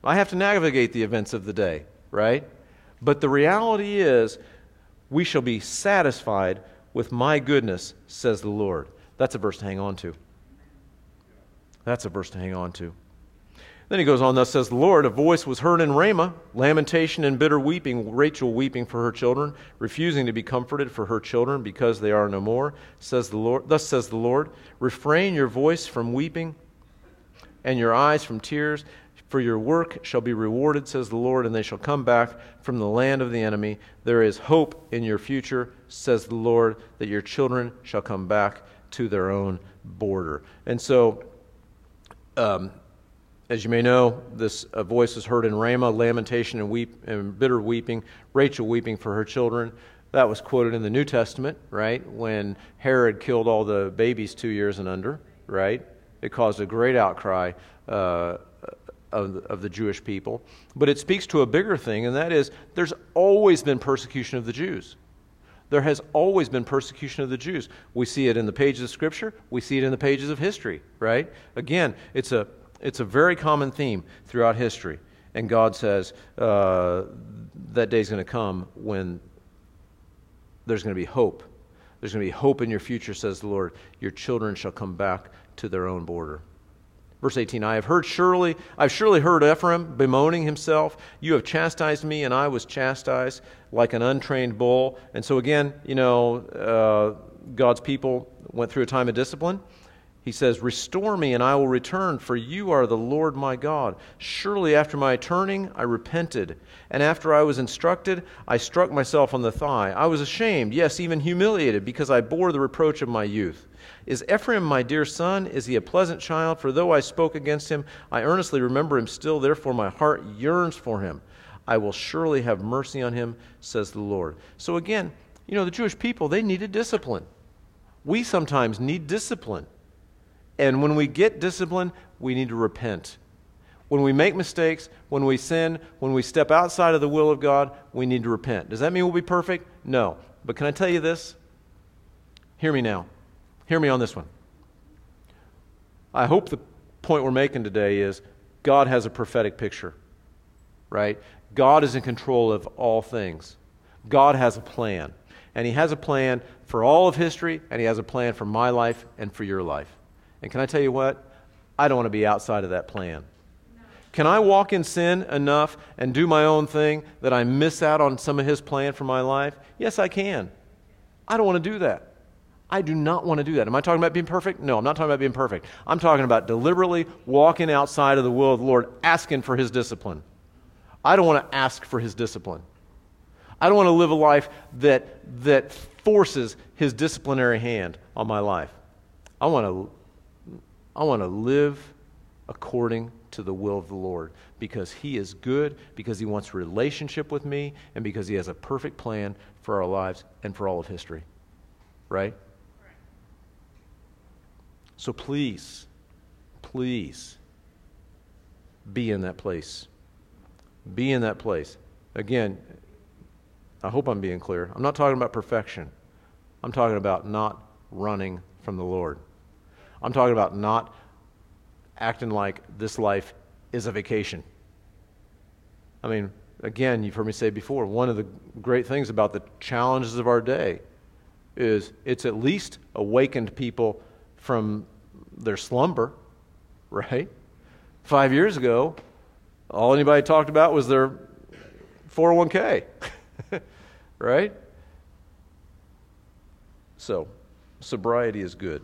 I have to navigate the events of the day, right? But the reality is, we shall be satisfied with my goodness, says the Lord. That's a verse to hang on to. That's a verse to hang on to. Then he goes on, thus says the Lord, a voice was heard in Ramah, lamentation and bitter weeping, Rachel weeping for her children, refusing to be comforted for her children because they are no more, says the Lord. Thus says the Lord, refrain your voice from weeping and your eyes from tears, for your work shall be rewarded, says the Lord, and they shall come back from the land of the enemy. There is hope in your future, says the Lord, that your children shall come back to their own border. And so, um, as you may know, this uh, voice is heard in Ramah, lamentation and, weep, and bitter weeping, Rachel weeping for her children. That was quoted in the New Testament, right? When Herod killed all the babies two years and under, right? It caused a great outcry uh, of, of the Jewish people. But it speaks to a bigger thing, and that is there's always been persecution of the Jews. There has always been persecution of the Jews. We see it in the pages of Scripture, we see it in the pages of history, right? Again, it's a it's a very common theme throughout history. And God says uh, that day is going to come when there's going to be hope. There's going to be hope in your future, says the Lord. Your children shall come back to their own border. Verse 18 I have heard surely, I've surely heard Ephraim bemoaning himself. You have chastised me, and I was chastised like an untrained bull. And so, again, you know, uh, God's people went through a time of discipline. He says, Restore me, and I will return, for you are the Lord my God. Surely after my turning, I repented. And after I was instructed, I struck myself on the thigh. I was ashamed, yes, even humiliated, because I bore the reproach of my youth. Is Ephraim my dear son? Is he a pleasant child? For though I spoke against him, I earnestly remember him still. Therefore, my heart yearns for him. I will surely have mercy on him, says the Lord. So again, you know, the Jewish people, they needed discipline. We sometimes need discipline. And when we get discipline, we need to repent. When we make mistakes, when we sin, when we step outside of the will of God, we need to repent. Does that mean we'll be perfect? No. But can I tell you this? Hear me now. Hear me on this one. I hope the point we're making today is God has a prophetic picture, right? God is in control of all things. God has a plan. And He has a plan for all of history, and He has a plan for my life and for your life. And can I tell you what? I don't want to be outside of that plan. Can I walk in sin enough and do my own thing that I miss out on some of His plan for my life? Yes, I can. I don't want to do that. I do not want to do that. Am I talking about being perfect? No, I'm not talking about being perfect. I'm talking about deliberately walking outside of the will of the Lord, asking for His discipline. I don't want to ask for His discipline. I don't want to live a life that, that forces His disciplinary hand on my life. I want to I want to live according to the will of the Lord because He is good, because He wants relationship with me, and because He has a perfect plan for our lives and for all of history. Right? So please, please be in that place. Be in that place. Again, I hope I'm being clear. I'm not talking about perfection, I'm talking about not running from the Lord. I'm talking about not acting like this life is a vacation. I mean, again, you've heard me say before, one of the great things about the challenges of our day is it's at least awakened people from their slumber, [laughs] right? Five years ago, all anybody talked about was their 401k, [laughs] right? So, sobriety is good.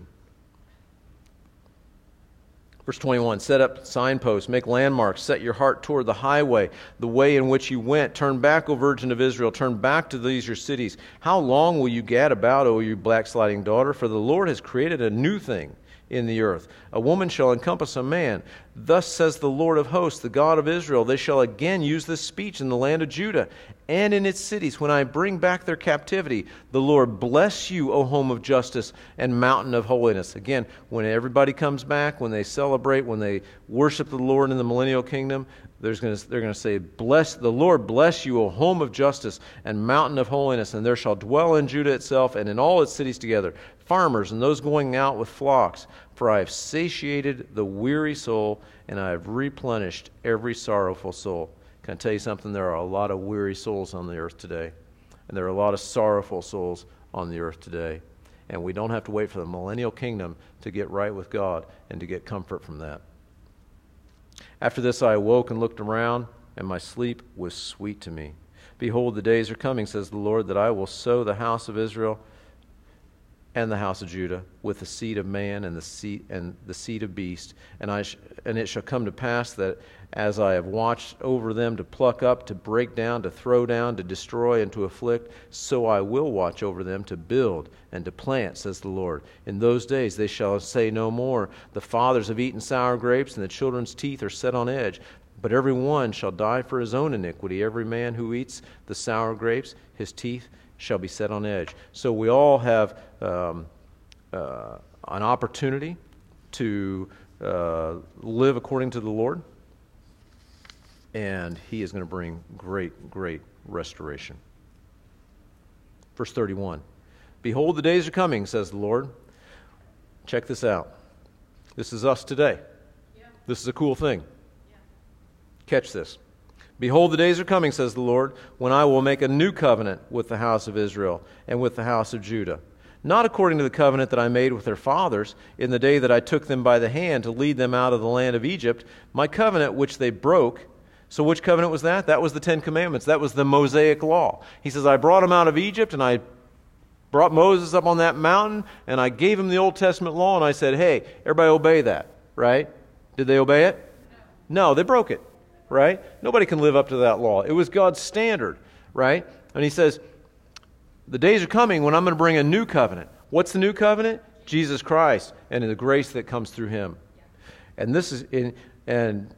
Verse 21 Set up signposts, make landmarks, set your heart toward the highway, the way in which you went. Turn back, O Virgin of Israel, turn back to these your cities. How long will you gad about, O you backsliding daughter? For the Lord has created a new thing in the earth. A woman shall encompass a man. Thus says the Lord of hosts, the God of Israel. They shall again use this speech in the land of Judah and in its cities when I bring back their captivity. The Lord bless you, O home of justice and mountain of holiness. Again, when everybody comes back, when they celebrate, when they worship the Lord in the millennial kingdom, they're going to say, Bless the Lord, bless you, O home of justice and mountain of holiness, and there shall dwell in Judah itself and in all its cities together farmers and those going out with flocks. For I have satiated the weary soul, and I have replenished every sorrowful soul. Can I tell you something? There are a lot of weary souls on the earth today, and there are a lot of sorrowful souls on the earth today. And we don't have to wait for the millennial kingdom to get right with God and to get comfort from that. After this, I awoke and looked around, and my sleep was sweet to me. Behold, the days are coming, says the Lord, that I will sow the house of Israel and the house of Judah with the seed of man and the seed and the seed of beast. And I sh- and it shall come to pass that as I have watched over them to pluck up to break down to throw down to destroy and to afflict so I will watch over them to build and to plant says the Lord. In those days they shall say no more the fathers have eaten sour grapes and the children's teeth are set on edge. But every one shall die for his own iniquity. Every man who eats the sour grapes his teeth shall be set on edge. So we all have um, uh, an opportunity to uh, live according to the Lord, and He is going to bring great, great restoration. Verse 31 Behold, the days are coming, says the Lord. Check this out. This is us today. Yeah. This is a cool thing. Yeah. Catch this. Behold, the days are coming, says the Lord, when I will make a new covenant with the house of Israel and with the house of Judah. Not according to the covenant that I made with their fathers in the day that I took them by the hand to lead them out of the land of Egypt, my covenant which they broke. So, which covenant was that? That was the Ten Commandments. That was the Mosaic Law. He says, I brought them out of Egypt and I brought Moses up on that mountain and I gave him the Old Testament law and I said, hey, everybody obey that, right? Did they obey it? No, they broke it right? Nobody can live up to that law. It was God's standard, right? And he says, The days are coming when I'm going to bring a new covenant. What's the new covenant? Jesus Christ and the grace that comes through him. And this is in, and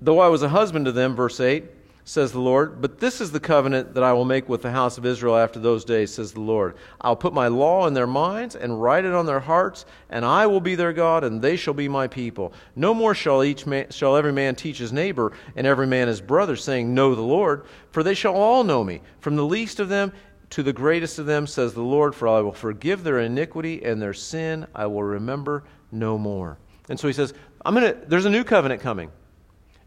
though I was a husband to them, verse 8, says the Lord. But this is the covenant that I will make with the house of Israel after those days, says the Lord. I'll put my law in their minds and write it on their hearts, and I will be their God, and they shall be my people. No more shall each man, shall every man teach his neighbor and every man his brother, saying, Know the Lord, for they shall all know me, from the least of them to the greatest of them, says the Lord, for I will forgive their iniquity and their sin I will remember no more. And so he says, I'm gonna, there's a new covenant coming.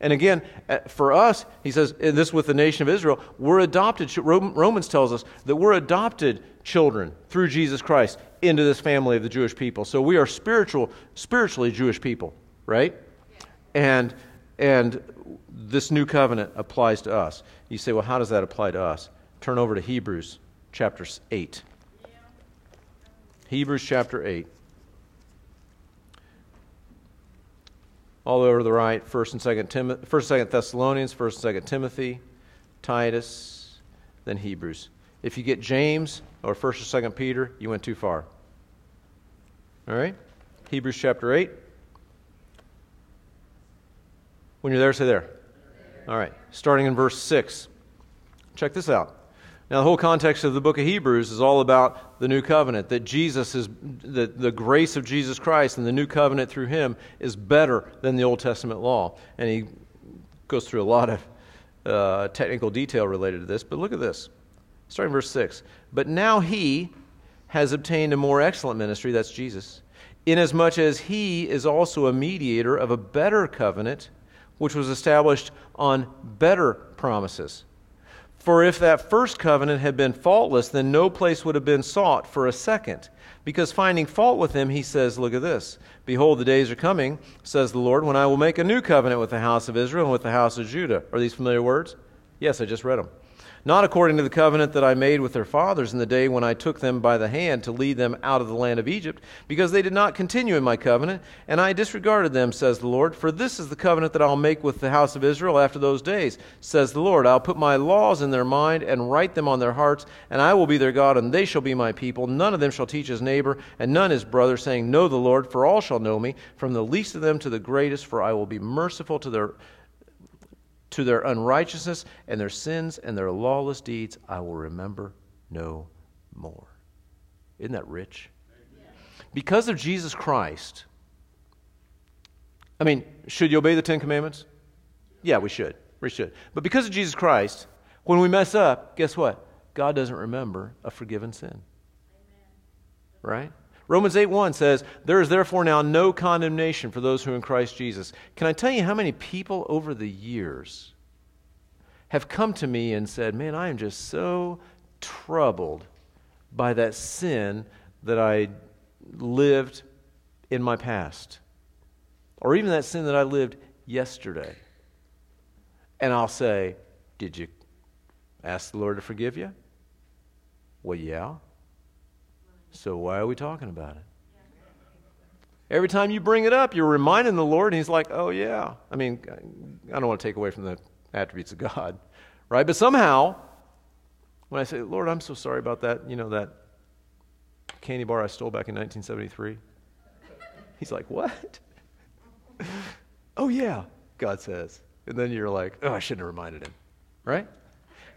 And again, uh, for us, he says, this with the nation of Israel, we're adopted. Romans tells us that we're adopted children through Jesus Christ into this family of the Jewish people. So we are spiritual, spiritually Jewish people, right? And and this new covenant applies to us. You say, well, how does that apply to us? Turn over to Hebrews chapter 8. Hebrews chapter 8. All over the right, First and Second Tim- First, Second Thessalonians, First, and Second Timothy, Titus, then Hebrews. If you get James or First or Second Peter, you went too far. All right, Hebrews chapter eight. When you're there, say there. All right, starting in verse six. Check this out. Now, the whole context of the book of Hebrews is all about the new covenant, that Jesus is, the, the grace of Jesus Christ and the new covenant through him is better than the Old Testament law. And he goes through a lot of uh, technical detail related to this, but look at this. Starting verse 6. But now he has obtained a more excellent ministry, that's Jesus, inasmuch as he is also a mediator of a better covenant, which was established on better promises. For if that first covenant had been faultless, then no place would have been sought for a second. Because finding fault with him, he says, Look at this. Behold, the days are coming, says the Lord, when I will make a new covenant with the house of Israel and with the house of Judah. Are these familiar words? Yes, I just read them. Not according to the covenant that I made with their fathers in the day when I took them by the hand to lead them out of the land of Egypt, because they did not continue in my covenant, and I disregarded them, says the Lord. For this is the covenant that I'll make with the house of Israel after those days, says the Lord. I'll put my laws in their mind and write them on their hearts, and I will be their God, and they shall be my people. None of them shall teach his neighbor, and none his brother, saying, Know the Lord, for all shall know me, from the least of them to the greatest, for I will be merciful to their to their unrighteousness and their sins and their lawless deeds, I will remember no more. Isn't that rich? Because of Jesus Christ, I mean, should you obey the Ten Commandments? Yeah, we should. We should. But because of Jesus Christ, when we mess up, guess what? God doesn't remember a forgiven sin. Right? Romans 8 1 says, There is therefore now no condemnation for those who are in Christ Jesus. Can I tell you how many people over the years have come to me and said, Man, I am just so troubled by that sin that I lived in my past, or even that sin that I lived yesterday. And I'll say, Did you ask the Lord to forgive you? Well, yeah. So why are we talking about it? Every time you bring it up, you're reminding the Lord, and He's like, oh, yeah. I mean, I don't want to take away from the attributes of God, right? But somehow, when I say, Lord, I'm so sorry about that, you know, that candy bar I stole back in 1973, He's like, what? [laughs] oh, yeah, God says. And then you're like, oh, I shouldn't have reminded Him, right?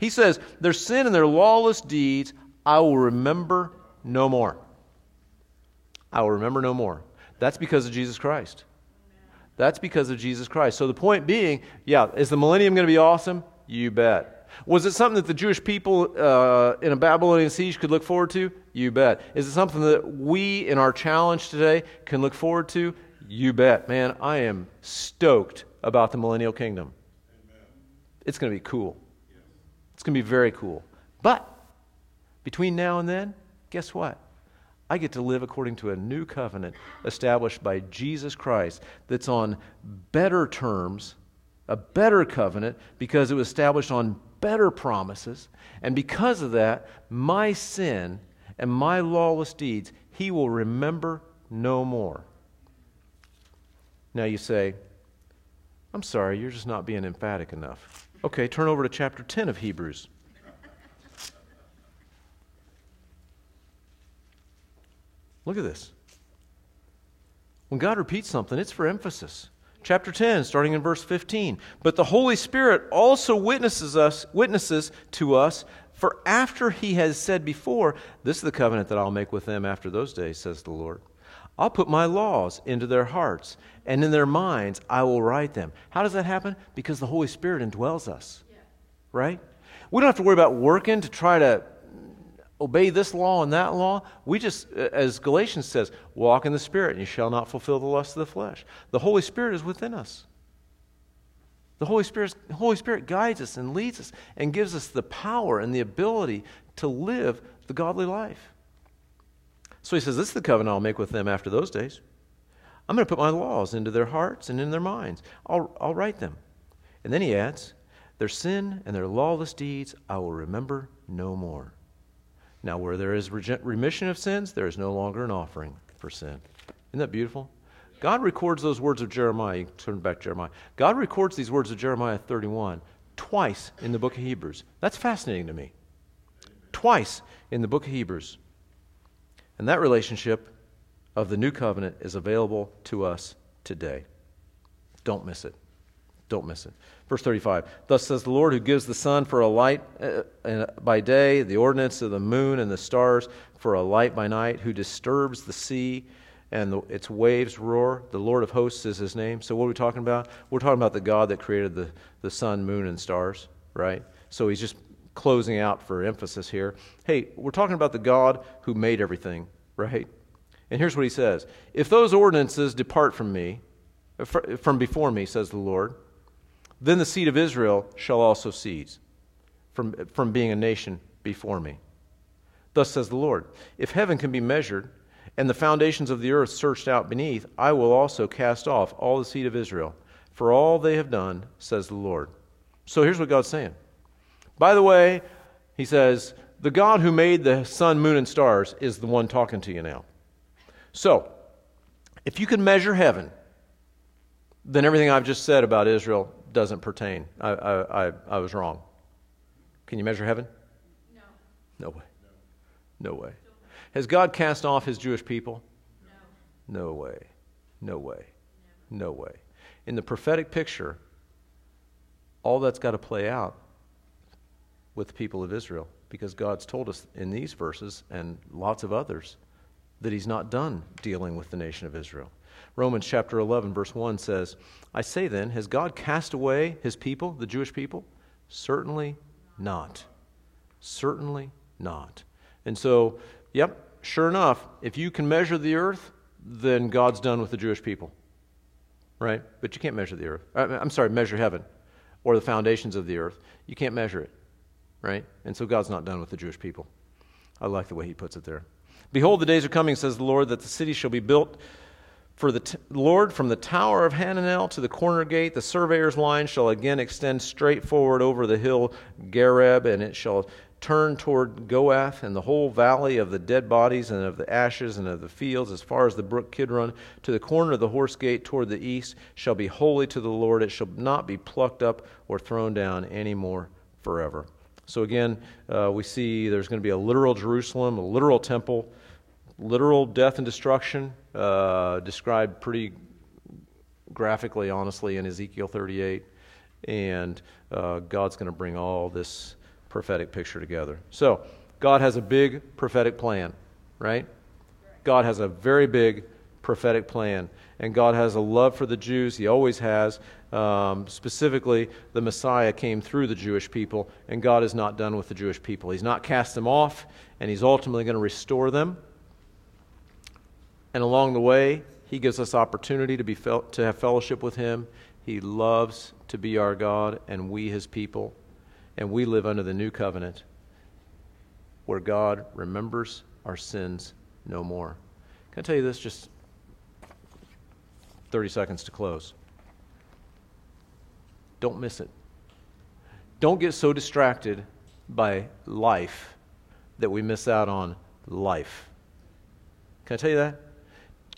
He says, their sin and their lawless deeds I will remember no more. I will remember no more. That's because of Jesus Christ. That's because of Jesus Christ. So the point being, yeah, is the millennium going to be awesome? You bet. Was it something that the Jewish people uh, in a Babylonian siege could look forward to? You bet. Is it something that we in our challenge today can look forward to? You bet. Man, I am stoked about the millennial kingdom. Amen. It's going to be cool. Yes. It's going to be very cool. But between now and then, guess what? I get to live according to a new covenant established by Jesus Christ that's on better terms, a better covenant, because it was established on better promises. And because of that, my sin and my lawless deeds, he will remember no more. Now you say, I'm sorry, you're just not being emphatic enough. Okay, turn over to chapter 10 of Hebrews. Look at this. When God repeats something, it's for emphasis. Chapter 10, starting in verse 15. But the Holy Spirit also witnesses us, witnesses to us, for after he has said before, This is the covenant that I'll make with them after those days, says the Lord. I'll put my laws into their hearts, and in their minds I will write them. How does that happen? Because the Holy Spirit indwells us. Yeah. Right? We don't have to worry about working to try to obey this law and that law. We just, as Galatians says, walk in the Spirit, and you shall not fulfill the lust of the flesh. The Holy Spirit is within us. The Holy Spirit, Holy Spirit guides us and leads us and gives us the power and the ability to live the godly life. So he says, This is the covenant I'll make with them after those days. I'm going to put my laws into their hearts and in their minds. I'll, I'll write them. And then he adds, Their sin and their lawless deeds I will remember no more. Now, where there is remission of sins, there is no longer an offering for sin. Isn't that beautiful? God records those words of Jeremiah. Turn back Jeremiah. God records these words of Jeremiah 31 twice in the book of Hebrews. That's fascinating to me. Twice in the book of Hebrews. And that relationship of the new covenant is available to us today. Don't miss it. Don't miss it. Verse 35 Thus says the Lord, who gives the sun for a light uh, by day, the ordinance of the moon and the stars for a light by night, who disturbs the sea and the, its waves roar. The Lord of hosts is his name. So, what are we talking about? We're talking about the God that created the, the sun, moon, and stars, right? So, he's just closing out for emphasis here. Hey, we're talking about the God who made everything, right? And here's what he says If those ordinances depart from me, from before me, says the Lord, then the seed of Israel shall also cease from, from being a nation before me. Thus says the Lord If heaven can be measured, and the foundations of the earth searched out beneath, I will also cast off all the seed of Israel, for all they have done, says the Lord. So here's what God's saying By the way, he says, the God who made the sun, moon, and stars is the one talking to you now. So, if you can measure heaven, then everything I've just said about Israel doesn't pertain. I, I, I, I was wrong. Can you measure heaven? No. No way. No way. Has God cast off his Jewish people? No. No way. No way. No way. In the prophetic picture, all that's got to play out with the people of Israel because God's told us in these verses and lots of others that he's not done dealing with the nation of Israel. Romans chapter 11, verse 1 says, I say then, has God cast away his people, the Jewish people? Certainly not. Certainly not. And so, yep, sure enough, if you can measure the earth, then God's done with the Jewish people. Right? But you can't measure the earth. Uh, I'm sorry, measure heaven or the foundations of the earth. You can't measure it. Right? And so God's not done with the Jewish people. I like the way he puts it there. Behold, the days are coming, says the Lord, that the city shall be built for the t- Lord, from the tower of Hananel to the corner gate, the surveyor's line shall again extend straight forward over the hill Gareb, and it shall turn toward Goath and the whole valley of the dead bodies and of the ashes and of the fields, as far as the brook Kidron, to the corner of the horse gate toward the east, shall be holy to the Lord. It shall not be plucked up or thrown down any more forever. So again, uh, we see there's going to be a literal Jerusalem, a literal temple, literal death and destruction uh, described pretty graphically, honestly, in Ezekiel 38. And uh, God's going to bring all this prophetic picture together. So, God has a big prophetic plan, right? God has a very big prophetic plan. And God has a love for the Jews. He always has. Um, specifically, the Messiah came through the Jewish people, and God is not done with the Jewish people. He's not cast them off, and He's ultimately going to restore them. And along the way, He gives us opportunity to, be fel- to have fellowship with Him. He loves to be our God, and we His people. And we live under the new covenant where God remembers our sins no more. Can I tell you this? Just 30 seconds to close. Don't miss it. Don't get so distracted by life that we miss out on life. Can I tell you that?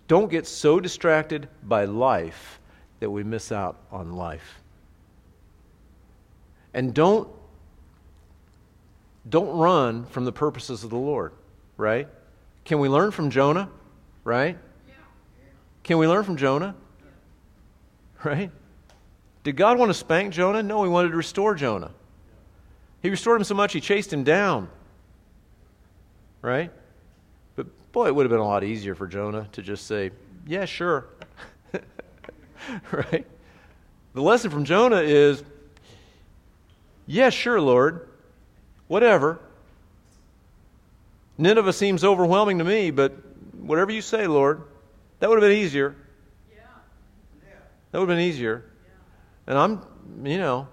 Don't get so distracted by life that we miss out on life. And don't don't run from the purposes of the Lord, right? Can we learn from Jonah, right? Can we learn from Jonah? Right? Did God want to spank Jonah? No, he wanted to restore Jonah. He restored him so much he chased him down. Right? Boy, it would have been a lot easier for Jonah to just say, Yeah, sure. [laughs] right? The lesson from Jonah is, Yeah, sure, Lord. Whatever. Nineveh seems overwhelming to me, but whatever you say, Lord, that would have been easier. Yeah. That would have been easier. And I'm, you know,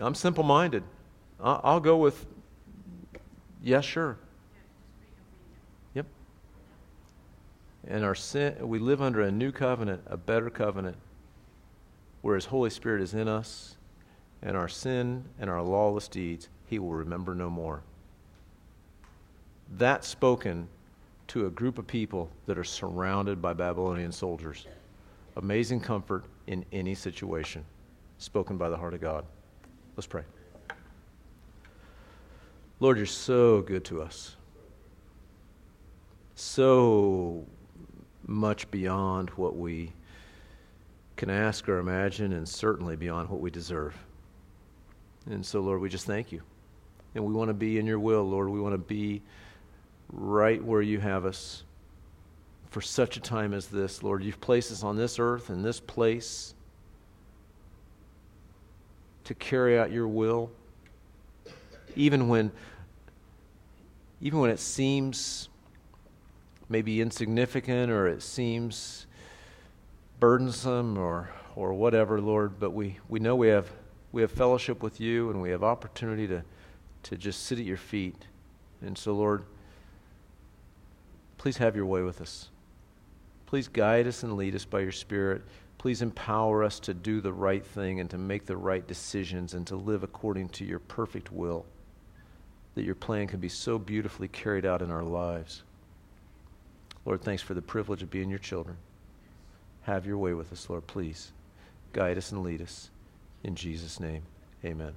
I'm simple minded. I'll go with, yes, sure. Yep. And our sin, we live under a new covenant, a better covenant, where His Holy Spirit is in us, and our sin and our lawless deeds He will remember no more. That's spoken to a group of people that are surrounded by Babylonian soldiers. Amazing comfort in any situation, spoken by the heart of God. Let's pray. Lord, you're so good to us. So much beyond what we can ask or imagine, and certainly beyond what we deserve. And so, Lord, we just thank you. And we want to be in your will, Lord. We want to be right where you have us for such a time as this, Lord. You've placed us on this earth in this place to carry out your will, even when, even when it seems maybe insignificant or it seems burdensome or, or whatever, Lord. But we, we know we have, we have fellowship with you and we have opportunity to, to just sit at your feet. And so, Lord, please have your way with us. Please guide us and lead us by your Spirit. Please empower us to do the right thing and to make the right decisions and to live according to your perfect will, that your plan can be so beautifully carried out in our lives. Lord, thanks for the privilege of being your children. Have your way with us, Lord, please. Guide us and lead us. In Jesus' name, amen.